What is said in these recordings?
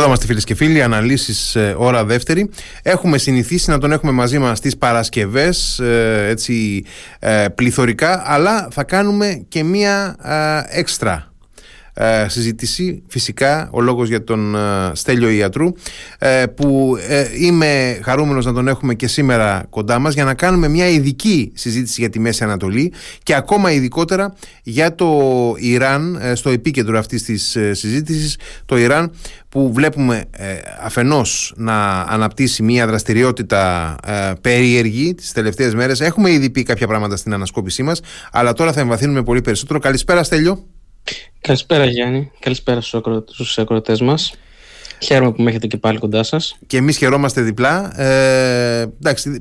Εδώ είμαστε φίλες και φίλοι, αναλύσεις ε, ώρα δεύτερη. Έχουμε συνηθίσει να τον έχουμε μαζί μας τις Παρασκευές, ε, έτσι ε, πληθωρικά, αλλά θα κάνουμε και μία έξτρα ε, συζήτηση. Φυσικά ο λόγος για τον ε, Στέλιο Ιατρού ε, που είμαι χαρούμενος να τον έχουμε και σήμερα κοντά μας για να κάνουμε μια ειδική συζήτηση για τη Μέση Ανατολή και ακόμα ειδικότερα για το Ιράν στο επίκεντρο αυτής της συζήτησης. Το Ιράν που βλέπουμε αφενός να αναπτύσσει μια δραστηριότητα περίεργη τις τελευταίες μέρες. Έχουμε ήδη πει κάποια πράγματα στην ανασκόπησή μας αλλά τώρα θα εμβαθύνουμε πολύ περισσότερο. Καλησπέρα Στέλιο Καλησπέρα Γιάννη, καλησπέρα στους ακροτές μας. Χαίρομαι που με έχετε και πάλι κοντά σας. Και εμείς χαιρόμαστε διπλά. Ε, εντάξει,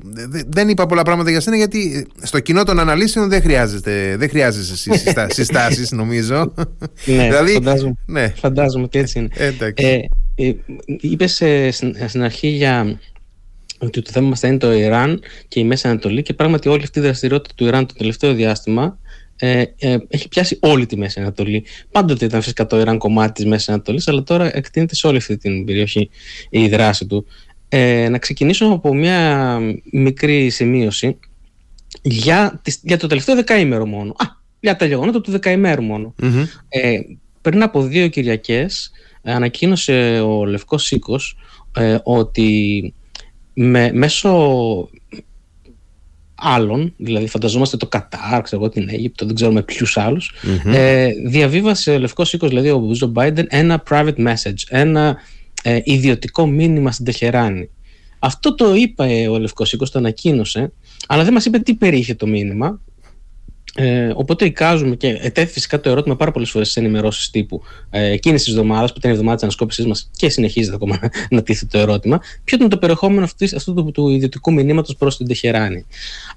δεν είπα πολλά πράγματα για σένα γιατί στο κοινό των αναλύσεων δεν χρειάζεται, δεν χρειάζεσαι συστάσεις, νομίζω. ναι, δηλαδή, φαντάζομαι, ναι. φαντάζομαι ότι έτσι είναι. Ε, ε, Είπες ε, στην αρχή για ότι το θέμα μας θα είναι το Ιράν και η Μέση Ανατολή και πράγματι όλη αυτή η δραστηριότητα του Ιράν το τελευταίο διάστημα ε, ε, έχει πιάσει όλη τη Μέση Ανατολή. Πάντοτε ήταν φυσικά το Ιράν κομμάτι της Μέσης Ανατολής, αλλά τώρα εκτείνεται σε όλη αυτή την περιοχή η δράση του. Ε, να ξεκινήσω από μια μικρή σημείωση για, για το τελευταίο δεκαήμερο μόνο. Α, για τα γεγονότα του δεκαημέρου μόνο. Ε, πριν από δύο Κυριακές ανακοίνωσε ο Λευκός Οίκος ε, ότι με, μέσω άλλων, δηλαδή φανταζόμαστε το Κατάρ, ξέρω την Αίγυπτο, δεν ξέρουμε ποιους άλλους, ε, διαβίβασε ο Λευκός Οίκος, δηλαδή ο Τζο Μπάιντεν, ένα private message, ένα ε, ιδιωτικό μήνυμα στην Τεχεράνη. Αυτό το είπε ο Λευκός Οίκος, το ανακοίνωσε, αλλά δεν μας είπε τι περιείχε το μήνυμα. Ε, οπότε εικάζουμε και ετέθη φυσικά το ερώτημα πάρα πολλές φορές στις ενημερώσεις τύπου ε, εκείνης της εβδομάδας, που ήταν η εβδομάδα της ανασκόπησής μας και συνεχίζεται ακόμα να τίθεται το ερώτημα, ποιο ήταν το περιεχόμενο αυτής, αυτού του, του ιδιωτικού μηνύματος προς την Τεχεράνη.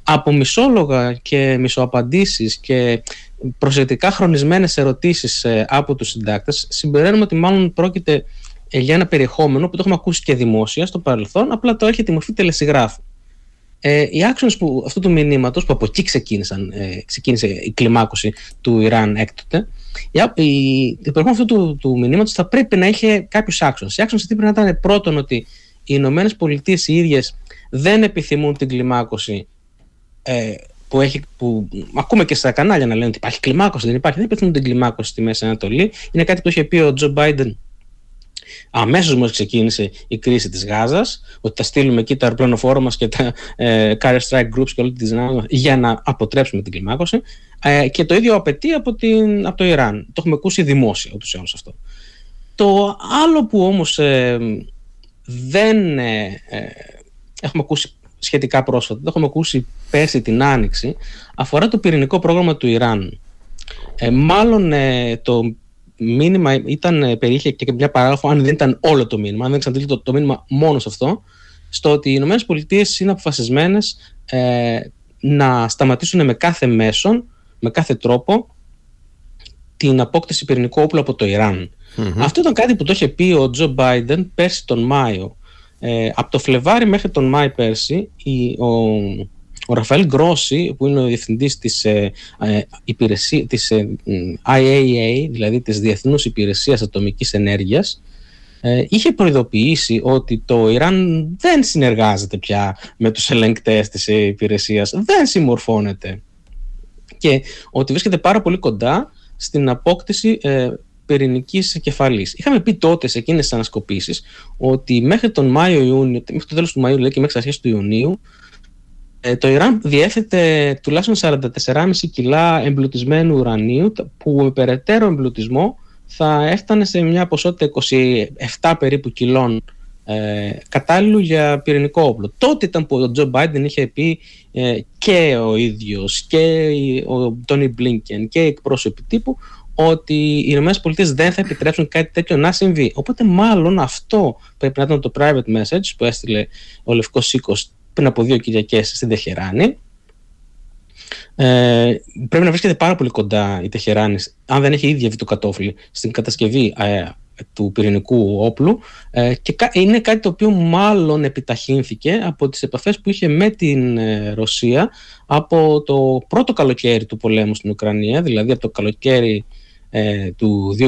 Από μισόλογα και μισοαπαντήσεις και προσεκτικά χρονισμένες ερωτήσεις ε, από τους συντάκτες, συμπεραίνουμε ότι μάλλον πρόκειται ε, για ένα περιεχόμενο που το έχουμε ακούσει και δημόσια στο παρελθόν, απλά το έχει τη μορφή τελεσυγράφου. Ε, οι άξονε αυτού του μηνύματος, που από εκεί ξεκίνησαν, ε, ξεκίνησε η κλιμάκωση του Ιράν έκτοτε, η, η, η αυτού του, του μηνύματος θα πρέπει να είχε κάποιους άξονες. Οι άξονες αυτοί πρέπει να ήταν πρώτον ότι οι Ηνωμένες Πολιτείες οι ίδιες δεν επιθυμούν την κλιμάκωση ε, που, έχει, που ακούμε και στα κανάλια να λένε ότι υπάρχει κλιμάκωση, δεν υπάρχει. Δεν επιθυμούν την κλιμάκωση στη Μέση Ανατολή. Είναι κάτι που είχε πει ο Τζο Μπάιντεν αμέσως μόλις ξεκίνησε η κρίση της Γάζας ότι θα στείλουμε εκεί τα αεροπλανοφόρο μας και τα ε, Carrier Strike Groups και όλη τη δυνάμει για να αποτρέψουμε την κλιμάκωση ε, και το ίδιο απαιτεί από, την, από το Ιράν. Το έχουμε ακούσει δημόσια ούτως ή άλλως αυτό. Το άλλο που όμως ε, δεν ε, ε, έχουμε ακούσει σχετικά πρόσφατα, το έχουμε ακούσει πέρσι την Άνοιξη, αφορά το πυρηνικό πρόγραμμα του Ιράν. Ε, μάλλον το μήνυμα ήταν, ε, περιείχε και μια παράγραφο, αν δεν ήταν όλο το μήνυμα, αν δεν εξαντλείται το, το μήνυμα μόνο σε αυτό, στο ότι οι Ηνωμένες Πολιτείες είναι αποφασισμένες ε, να σταματήσουν με κάθε μέσον, με κάθε τρόπο, την απόκτηση πυρηνικού όπλου από το ιραν Αυτό ήταν κάτι που το είχε πει ο Τζο Μπάιντεν πέρσι τον Μάιο. Ε, από το Φλεβάρι μέχρι τον Μάιο πέρσι, η, ο, ο Ραφαέλ Γκρόση, που είναι ο διευθυντής της, ε, ε υπηρεσία, της ε, IAEA, δηλαδή της Διεθνούς Υπηρεσίας Ατομικής Ενέργειας, ε, είχε προειδοποιήσει ότι το Ιράν δεν συνεργάζεται πια με τους ελεγκτές της υπηρεσίας, δεν συμμορφώνεται και ότι βρίσκεται πάρα πολύ κοντά στην απόκτηση ε, πυρηνικής κεφαλής. Είχαμε πει τότε σε εκείνες τις ανασκοπήσεις ότι μέχρι τον Μάιο-Ιούνιο, μέχρι το τέλος του Μαΐου δηλαδή και μέχρι τις αρχές του Ιουνίου, ε, το Ιράν διέθετε τουλάχιστον 44,5 κιλά εμπλουτισμένου ουρανίου που με περαιτέρω εμπλουτισμό θα έφτανε σε μια ποσότητα 27 περίπου κιλών ε, κατάλληλου για πυρηνικό όπλο. Τότε ήταν που ο Τζο Μπάιντεν είχε πει ε, και ο ίδιος και ο Τόνι Μπλίνκεν και οι εκπρόσωποι τύπου ότι οι Ηνωμένες Πολιτείες δεν θα επιτρέψουν κάτι τέτοιο να συμβεί. Οπότε, μάλλον αυτό πρέπει να ήταν το private message που έστειλε ο Λευκός Οίκος πριν από δύο Κυριακές στην Τεχεράνη. Ε, πρέπει να βρίσκεται πάρα πολύ κοντά η Τεχεράνη, αν δεν έχει ήδη το κατόφλι, στην κατασκευή ε, του πυρηνικού όπλου ε, και είναι κάτι το οποίο μάλλον επιταχύνθηκε από τις επαφές που είχε με την ε, Ρωσία από το πρώτο καλοκαίρι του πολέμου στην Ουκρανία, δηλαδή από το καλοκαίρι του 2022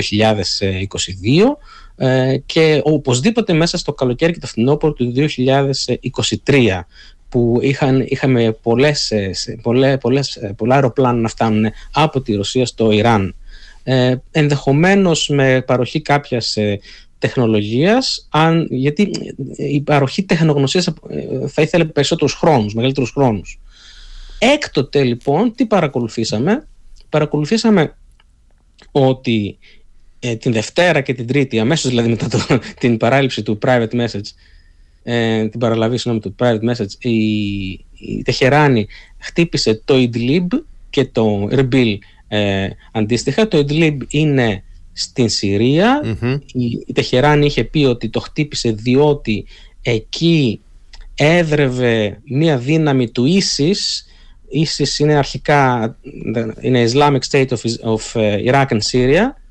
ε, και οπωσδήποτε μέσα στο καλοκαίρι και το φθινόπωρο του 2023 που είχαν, είχαμε πολλές, πολλές, πολλές, πολλά αεροπλάνα να φτάνουν από τη Ρωσία στο Ιράν ε, ενδεχομένως με παροχή κάποιας ε, τεχνολογίας αν, γιατί η παροχή τεχνογνωσίας ε, θα ήθελε περισσότερους χρόνους, μεγαλύτερους χρόνους. Έκτοτε λοιπόν τι παρακολουθήσαμε; Παρακολουθήσαμε ότι ε, την Δευτέρα και την Τρίτη, αμέσως δηλαδή μετά το, την παράληψη του private message, ε, την παραλαβή συγγνώμη, του private message, η, η Τεχεράνη χτύπησε το Idlib και το Erbil. Ε, αντίστοιχα. Το Idlib είναι στην συρια Η, η Τεχεράνη είχε πει ότι το χτύπησε διότι εκεί έδρευε μία δύναμη του ISIS ISIS είναι αρχικά είναι Islamic State of, of uh, Iraq and Syria. ε,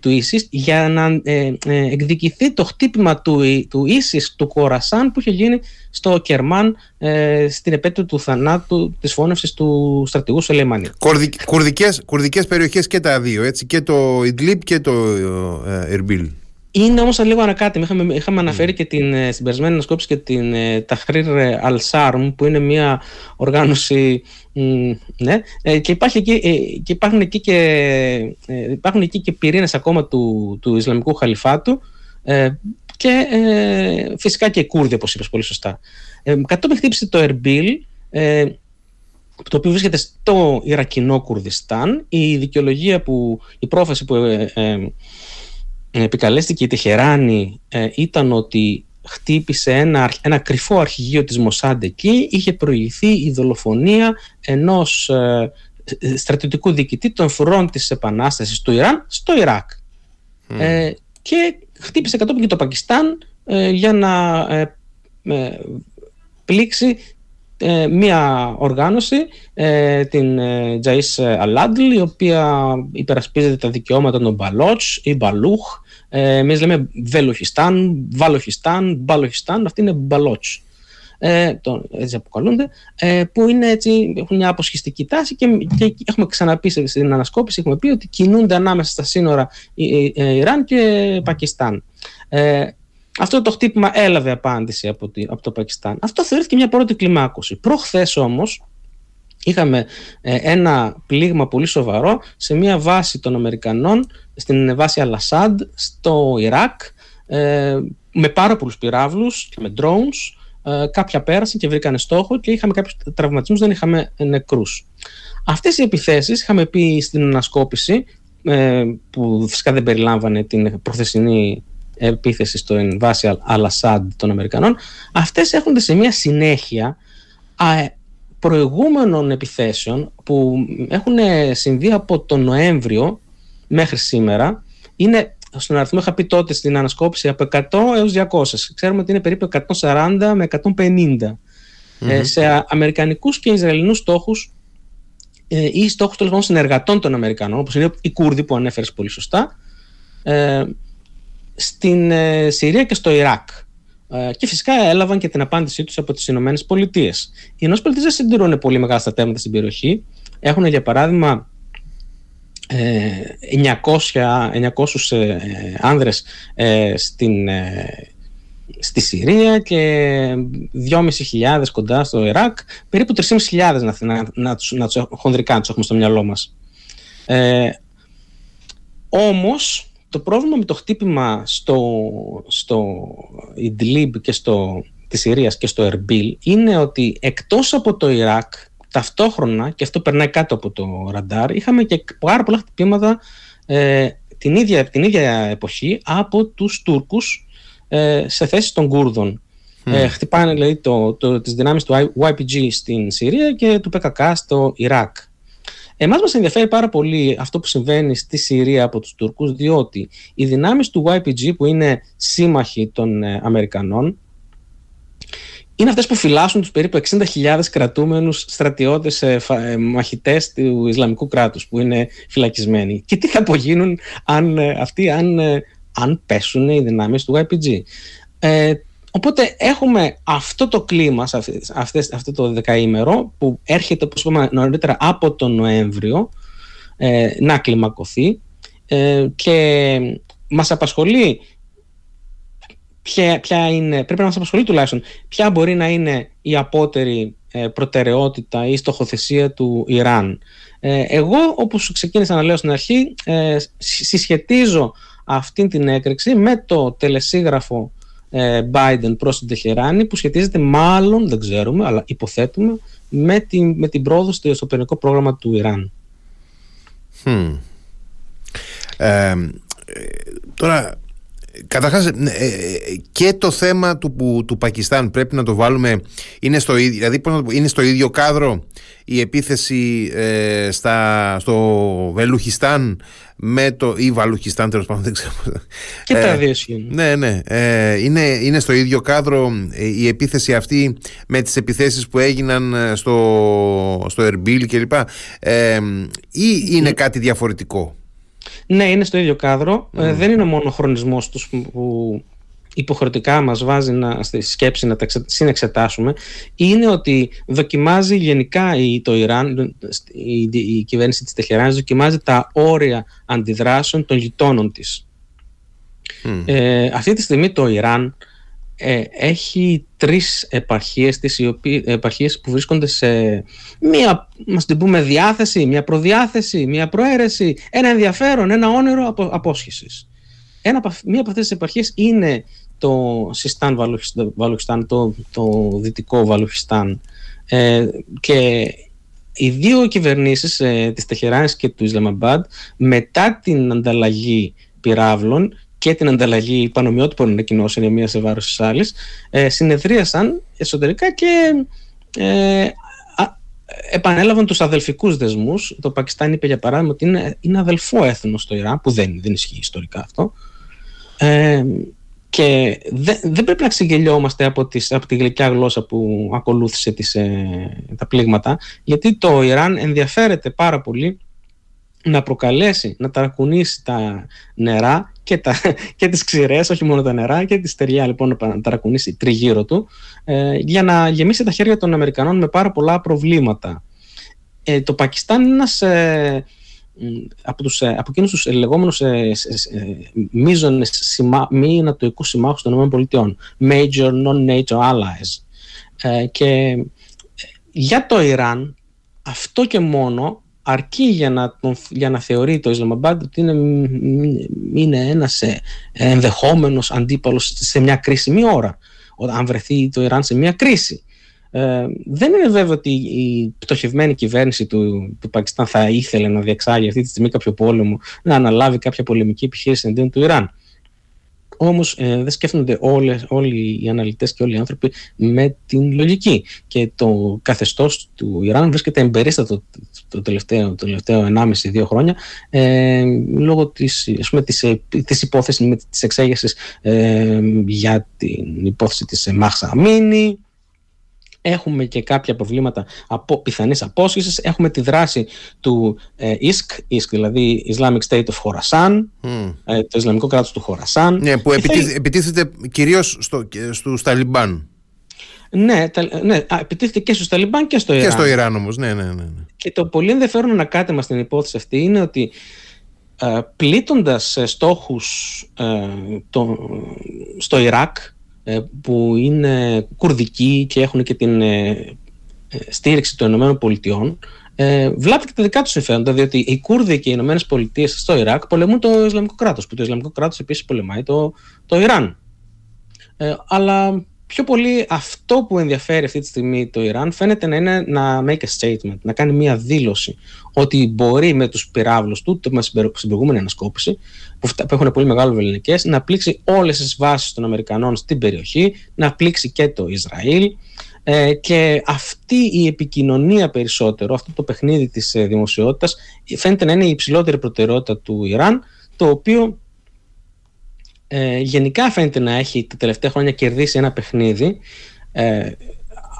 του ISIS για να ε, ε, εκδικηθεί το χτύπημα του, του ISIS του Κορασάν που είχε γίνει στο Κερμάν ε, στην επέτειο του θανάτου της φώνευσης του στρατηγού Σελεμάνη. Κουρδικές, κουρδικές περιοχές και τα δύο, έτσι, και το Ιντλίπ και το Ερμπίλ. Είναι όμως λίγο ανακάτι. Είχαμε, είχαμε αναφέρει και την, στην περασμένη ανασκόπηση και την Ταχρήρ Al-Sarm που είναι μια οργάνωση ναι, ε, και, υπάρχει εκεί, ε, και υπάρχουν εκεί και, ε, υπάρχουν εκεί και πυρήνες ακόμα του, του Ισλαμικού Χαλιφάτου και φυσικά και Κούρδοι όπως είπες πολύ σωστά. κατόπιν χτύπησε το Ερμπίλ το οποίο βρίσκεται στο Ιρακινό Κουρδιστάν η δικαιολογία που η πρόφαση που επικαλέστηκε η Τεχεράνη ήταν ότι χτύπησε ένα, ένα κρυφό αρχηγείο της Μοσάντ εκεί, είχε προηγηθεί η δολοφονία ενός ε, στρατιωτικού διοικητή των φρουρών της Επανάστασης του Ιράν στο Ιράκ. Ε, και χτύπησε κατόπιν και το Πακιστάν ε, για να ε, πλήξει μία οργάνωση, την Τζαΐς Αλάντλ, η οποία υπερασπίζεται τα δικαιώματα των Μπαλότς ή Μπαλούχ, ε, Εμείς λέμε Βελοχιστάν, Βαλοχιστάν, Μπαλοχιστάν, αυτή είναι Μπαλότς. Ε, το, έτσι αποκαλούνται, ε, που είναι έτσι, έχουν μια αποσχιστική τάση και, και έχουμε ξαναπεί στην ανασκόπηση, έχουμε πει ότι κινούνται ανάμεσα στα σύνορα Ιράν και Πακιστάν. Ε, αυτό το χτύπημα έλαβε απάντηση από, από το Πακιστάν. Αυτό θεωρήθηκε μια πρώτη κλιμάκωση. Προχθές όμως, είχαμε ε, ένα πλήγμα πολύ σοβαρό σε μια βάση των Αμερικανών, στην βάση Αλασάντ στο Ιράκ, ε, με πάρα πολλούς πυράβλους και με drones. Ε, κάποια πέρασαν και βρήκανε στόχο και είχαμε κάποιους τραυματισμούς, δεν είχαμε νεκρούς. Αυτές οι επιθέσεις, είχαμε πει στην ανασκόπηση, που φυσικά δεν περιλάμβανε την προθεσινή επίθεση στο βάση Αλασάντ των Αμερικανών, αυτές έρχονται σε μια συνέχεια προηγούμενων επιθέσεων που έχουν συμβεί από τον Νοέμβριο μέχρι σήμερα είναι στον αριθμό είχα πει τότε στην ανασκόπηση από 100 έως 200. Ξέρουμε ότι είναι περίπου 140 με 150 ε, σε αμερικανικούς και ισραηλινούς στόχους ε, ή στόχους των συνεργατών των Αμερικανών όπως είναι οι Κούρδοι που ανέφερες πολύ σωστά ε, στην ε, Συρία και στο Ιράκ. Ε, και φυσικά έλαβαν και την απάντησή τους από τις Ηνωμένες Πολιτείες. Οι Ηνωμένες Πολιτείες δεν συντηρούν πολύ μεγάλα στρατεύματα στην περιοχή. Έχουν για παράδειγμα 900, 900 ε, άνδρες ε, στην, στη Συρία και 2.500 κοντά στο Ιράκ, περίπου 3.500 να, να, να, τους, να τους χονδρικά τους έχουμε στο μυαλό μας. Ε, όμως, το πρόβλημα με το χτύπημα στο, στο Ιντλίμπ και στο, της Συρίας και στο Ερμπίλ είναι ότι εκτός από το Ιράκ ταυτόχρονα, και αυτό περνάει κάτω από το ραντάρ, είχαμε και πάρα πολλά χτυπήματα ε, την, ίδια, την ίδια εποχή από τους Τούρκους ε, σε θέσεις των Κούρδων. Ε, χτυπάνε δηλαδή το, το, τις δυνάμεις του YPG στην Συρία και του PKK στο Ιράκ. Εμάς μας ενδιαφέρει πάρα πολύ αυτό που συμβαίνει στη Συρία από τους Τούρκους, διότι οι δυνάμεις του YPG που είναι σύμμαχοι των ε, Αμερικανών είναι αυτές που φυλάσσουν τους περίπου 60.000 κρατούμενους στρατιώτες ε, ε, μαχητές του Ισλαμικού κράτους που είναι φυλακισμένοι. Και τι θα απογίνουν αν, αυτοί αν, αν πέσουν οι δυνάμεις του YPG. Οπότε έχουμε αυτό το κλίμα, αυτές, αυτό το δεκαήμερο που έρχεται όπως είπαμε νωρίτερα από τον Νοέμβριο ε, να κλιμακωθεί ε, και μας απασχολεί ποια, ποια είναι, πρέπει να μας απασχολεί τουλάχιστον, ποια μπορεί να είναι η απότερη ε, προτεραιότητα ή στοχοθεσία του Ιράν. Ε, εγώ, όπως ξεκίνησα να λέω στην αρχή, ε, συσχετίζω αυτή την έκρηξη με το τελεσίγραφο ε, Biden προς την Τεχεράνη που σχετίζεται μάλλον, δεν ξέρουμε, αλλά υποθέτουμε, με την, με την πρόοδο στο πυρηνικό πρόγραμμα του Ιράν. Hmm. Ε, τώρα Καταρχάς, ναι, ε, ε, και το θέμα του, του Πακιστάν πρέπει να το βάλουμε. Είναι στο, δηλαδή, είναι στο ίδιο κάδρο η επίθεση ε, στα, στο Βελουχιστάν με το. ή Βαλουχιστάν, τέλος πάντων, δεν ξέρω. Και τα δύο Ναι, ναι. είναι, είναι στο ίδιο κάδρο η επίθεση αυτή με τις επιθέσεις που έγιναν στο, στο Ερμπίλ κλπ. ή είναι κάτι διαφορετικό; Ναι, είναι στο ίδιο κάδρο. Ε, δεν είναι μόνο ο χρονισμός τους που υποχρεωτικά μας βάζει να, στη σκέψη να τα συνεξετάσουμε είναι ότι δοκιμάζει γενικά η, το Ιράν, η, η κυβέρνηση της Τεχεράνης δοκιμάζει τα όρια αντιδράσεων των γειτόνων της. Ε, αυτή τη στιγμή το Ιράν ε, έχει τρεις επαρχίες, τις, επαρχίες που βρίσκονται σε μία, μας την πούμε, διάθεση, μία προδιάθεση, μία προαίρεση, ένα ενδιαφέρον, ένα όνειρο απο, απόσχεσης. Ένα, μία από αυτές τις επαρχίες είναι το Sistan Βαλουχιστάν, το, το δυτικό Βαλουχιστάν ε, και οι δύο κυβερνήσεις ε, της Τεχεράνης και του Ισλαμαμπάντ μετά την ανταλλαγή πυράβλων και την ανταλλαγή πανομοιότυπων ανακοινώσεων η μία σε βάρος της άλλης, ε, συνεδρίασαν εσωτερικά και ε, επανέλαβαν τους αδελφικούς δεσμούς. Το Πακιστάν είπε για παράδειγμα ότι είναι, είναι αδελφό έθνο στο Ιράν, που δεν, δεν ισχύει ιστορικά αυτό. Ε, και δεν, δεν πρέπει να ξεγελιόμαστε από, τις, από τη γλυκιά γλώσσα που ακολούθησε τις, ε, τα πλήγματα, γιατί το Ιράν ενδιαφέρεται πάρα πολύ να προκαλέσει, να ταρακουνήσει τα νερά και, τα, και τις ξηρές, όχι μόνο τα νερά και τη στεριά λοιπόν να ταρακουνήσει τριγύρω του ε, για να γεμίσει τα χέρια των Αμερικανών με πάρα πολλά προβλήματα. Ε, το Πακιστάν είναι ένας ε, από, τους, ε, από εκείνους τους λεγόμενους ε, μείζονες σημα, μη νατοικούς συμμάχους των ΗΠΑ Major Non-NATO Allies και για το Ιράν αυτό και μόνο αρκεί για να, για να θεωρεί το Ισλαμαμπάντ ότι είναι, είναι ένας ε, ενδεχόμενος αντίπαλος σε μια κρίσιμη ώρα αν βρεθεί το Ιράν σε μια κρίση. Ε, δεν είναι βέβαιο ότι η πτωχευμένη κυβέρνηση του, του Πακιστάν θα ήθελε να διεξάγει αυτή τη στιγμή κάποιο πόλεμο, να αναλάβει κάποια πολεμική επιχείρηση εναντίον του Ιράν. Όμως ε, δεν σκέφτονται όλες, όλοι οι αναλυτές και όλοι οι άνθρωποι με την λογική. Και το καθεστώς του Ιράν βρίσκεται εμπερίστατο το τελευταίο, το τελευταίο 1,5-2 χρόνια ε, λόγω της, ας πούμε, της, ε, της υπόθεσης με τις εξέγερσεις ε, για την υπόθεση της Μάχσα Αμίνη Έχουμε και κάποια προβλήματα από πιθανής απόσχεσης. Έχουμε τη δράση του ε, ΙΣΚ, ΙΣΚ, δηλαδή Islamic State of Khorasan, ε, το Ισλαμικό κράτος του Χορασάν. Ναι, που επιτίθεται, επιτίθεται κυρίως στο, στους Ταλιμπάν. Ναι, ναι επιτίθεται και στους Ταλιμπάν και στο Ιράν. Και στο Ιράν όμως, ναι, ναι, ναι. ναι. Και το πολύ ενδιαφέρον ανακάτεμα στην υπόθεση αυτή είναι ότι ε, πλήττοντας στόχους ε, το, στο Ιράκ, ε, που είναι κουρδικοί και έχουν και την ε, ε, στήριξη των Ηνωμένων Πολιτειών βλάπτει και τα δικά τους συμφέροντα, διότι οι Κούρδοι και οι Ηνωμένες Πολιτείες στο Ιράκ πολεμούν το Ισλαμικό κράτος, που το Ισλαμικό κράτος επίσης πολεμάει το, το Ιράν. αλλά πιο πολύ αυτό που ενδιαφέρει αυτή τη στιγμή το Ιράν φαίνεται να είναι να make a statement, να κάνει μια δήλωση ότι μπορεί με τους πυράβλους του, το στην προηγούμενη ανασκόπηση, που έχουν πολύ μεγάλο βεληνικές, να πλήξει όλες τις βάσεις των Αμερικανών στην περιοχή, να πλήξει και το Ισραήλ, ε, και αυτή η επικοινωνία περισσότερο, αυτό το παιχνίδι της ε, δημοσιότητας φαίνεται να είναι η υψηλότερη προτεραιότητα του Ιράν το οποίο ε, γενικά φαίνεται να έχει τα τελευταία χρόνια κερδίσει ένα παιχνίδι ε,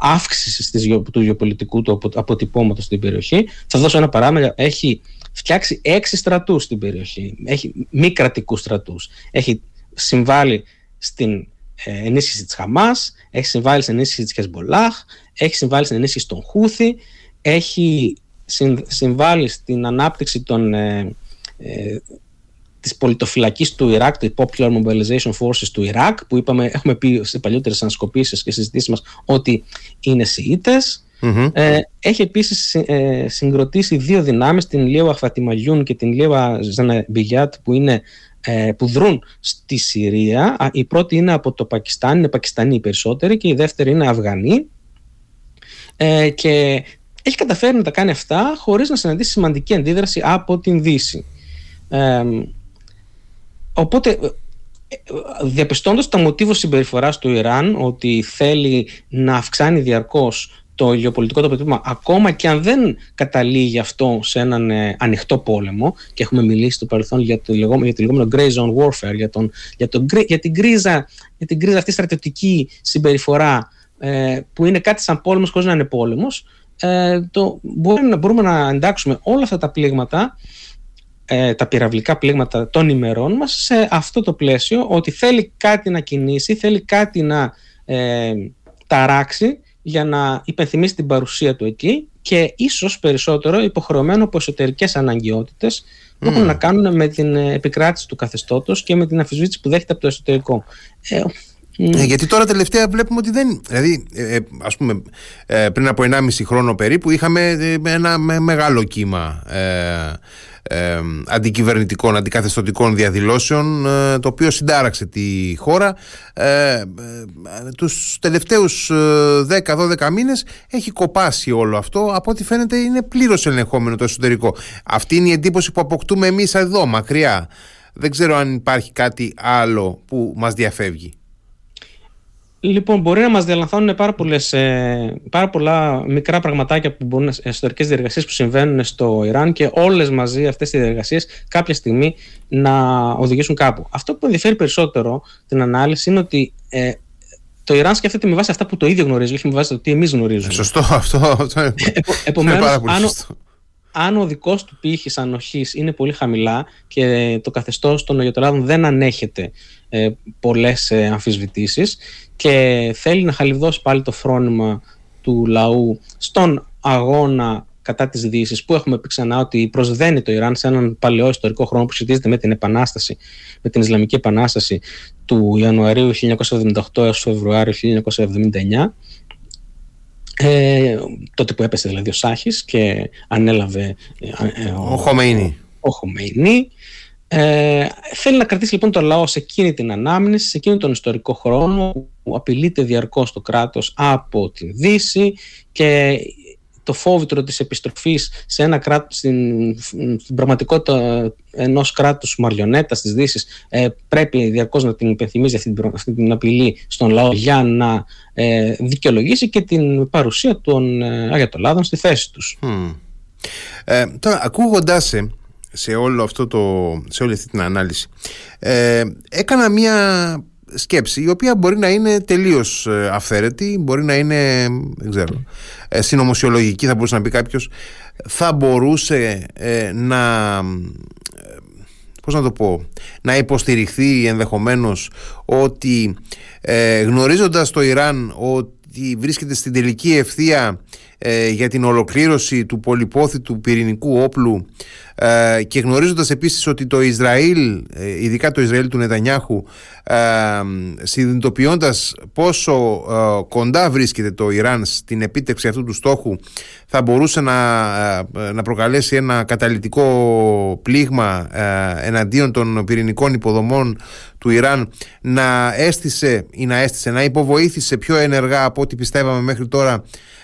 αύξησης του γεωπολιτικού του αποτυπώματος στην περιοχή. Θα δώσω ένα παράδειγμα. Έχει φτιάξει έξι στρατούς στην περιοχή. Έχει μη κρατικούς στρατούς. Έχει συμβάλει στην ε, ενίσχυση της Χαμάς, έχει συμβάλει στην ενίσχυση της Χεσμολάχ, έχει συμβάλει στην ενίσχυση των Χούθη, έχει συμβάλει στην ανάπτυξη των ε, ε, της πολιτοφυλακής του Ιράκ, του Popular Mobilization Forces του Ιράκ, που είπαμε, έχουμε πει σε παλιότερες ανασκοπήσεις και συζητήσεις μας ότι είναι Σιήτες. Ε, έχει επίσης ε, συγκροτήσει δύο δυνάμεις, την Λίεβα Χβατιμαλιούν και την Λίεβα Ζαναμπιγιάτ που, είναι, ε, που δρούν στη Συρία. Η πρώτη είναι από το Πακιστάν, είναι Πακιστανοί οι περισσότεροι και η δεύτερη είναι Αφγανοί. Ε, και έχει καταφέρει να τα κάνει αυτά χωρίς να συναντήσει σημαντική αντίδραση από την Δύση. Ε, οπότε ε, διαπιστώντας το μοτίβο συμπεριφοράς του Ιράν ότι θέλει να αυξάνει διαρκώς το γεωπολιτικό το αποτύπωμα ακόμα και αν δεν καταλήγει αυτό σε έναν ε, ανοιχτό πόλεμο και έχουμε μιλήσει στο παρελθόν για το λεγόμενο, για το λεγόμενο grey zone warfare για, τον, για, το, για, την γκρίζα, για την γκρίζα αυτή στρατιωτική συμπεριφορά ε, που είναι κάτι σαν πόλεμος χωρίς να είναι πόλεμος ε, το, μπορούμε, μπορούμε να εντάξουμε όλα αυτά τα πλήγματα ε, τα πυραυλικά πλήγματα των ημερών μας σε αυτό το πλαίσιο ότι θέλει κάτι να κινήσει, θέλει κάτι να ε, ταράξει για να υπενθυμίσει την παρουσία του εκεί και ίσως περισσότερο υποχρεωμένο από εσωτερικές αναγκαιότητες που έχουν να κάνουν με την επικράτηση του καθεστώτος και με την αμφισβήτηση που δέχεται από το εσωτερικό. Ε, ε, γιατί τώρα τελευταία βλέπουμε ότι δεν. Δηλαδή, ε, ας πούμε, ε, πριν από 1,5 χρόνο περίπου είχαμε ένα μεγάλο κύμα ε, αντικυβερνητικών, αντικαθεστωτικών διαδηλώσεων το οποίο συντάραξε τη χώρα. Ε, τους τελευταίους 10-12 μήνες έχει κοπάσει όλο αυτό. Από ό,τι φαίνεται είναι πλήρως ελεγχόμενο το εσωτερικό. Αυτή είναι η εντύπωση που αποκτούμε εμείς εδώ μακριά. Δεν ξέρω αν υπάρχει κάτι άλλο που μας διαφεύγει Λοιπόν, μπορεί να μας διαλανθώνουν πάρα, πολλές, ε, πάρα πολλά μικρά πραγματάκια που μπορούν εσωτερικέ διεργασίες που συμβαίνουν στο Ιράν και όλες μαζί αυτές οι διεργασίες κάποια στιγμή να οδηγήσουν κάπου. Αυτό που ενδιαφέρει περισσότερο την ανάλυση είναι ότι ε, το Ιράν σκέφτεται με βάση αυτά που το ίδιο γνωρίζει, όχι με βάση το τι εμείς γνωρίζουμε. Σωστό αυτό. αυτό Επομένως, αν, αν ο δικός του πύχης ανοχής είναι πολύ χαμηλά και το καθεστώς των Αγιοτολάδων δεν ανέχεται ε, πολλές ε, αμφισβητήσεις και θέλει να χαλιβδώσει πάλι το φρόνημα του λαού στον αγώνα κατά της Δύσης που έχουμε πει ξανά ότι προσδένει το Ιράν σε έναν παλαιό ιστορικό χρόνο που σχετίζεται με την επανάσταση, με την Ισλαμική Επανάσταση του Ιανουαρίου 1978 έως Φεβρουάριο 1979 ε, τότε που έπεσε δηλαδή ο Σάχης και ανέλαβε ε, ε, ο, ο Χομεϊνή. Ο Χομεϊνή ε, θέλει να κρατήσει λοιπόν το λαό σε εκείνη την ανάμνηση, σε εκείνον τον ιστορικό χρόνο που απειλείται διαρκώς το κράτος από τη Δύση και το φόβητρο της επιστροφής σε ένα κράτος, στην, στην πραγματικότητα ενός κράτους μαριονέτας της Δύσης ε, πρέπει διαρκώς να την υπενθυμίζει αυτή την, αυτή την απειλή στον λαό για να ε, δικαιολογήσει και την παρουσία των ε, Αγιατολάδων στη θέση τους. Ε, τώρα ακούγοντάς σε, όλο αυτό το, σε όλη αυτή την ανάλυση. Ε, έκανα μία σκέψη η οποία μπορεί να είναι τελείως ε, αυθαίρετη μπορεί να είναι δεν ξέρω, ε, συνωμοσιολογική θα μπορούσε να πει κάποιος. Θα μπορούσε ε, να πώς να το πω να υποστηριχθεί ενδεχομένως ότι γνωρίζοντας το Ιράν ότι βρίσκεται στην τελική ευθεία για την ολοκλήρωση του πολυπόθητου πυρηνικού όπλου ε, και γνωρίζοντας επίσης ότι το Ισραήλ, ε, ειδικά το Ισραήλ του Νετανιάχου, ε, συνειδητοποιώντας πόσο κοντά βρίσκεται το Ιράν στην επίτευξη αυτού του στόχου, θα μπορούσε να, να προκαλέσει ένα καταλητικό πλήγμα εναντίον των πυρηνικών υποδομών του Ιράν να έστησε ή να έστησε, να υποβοήθησε πιο ενεργά από ό,τι πιστεύαμε μέχρι τώρα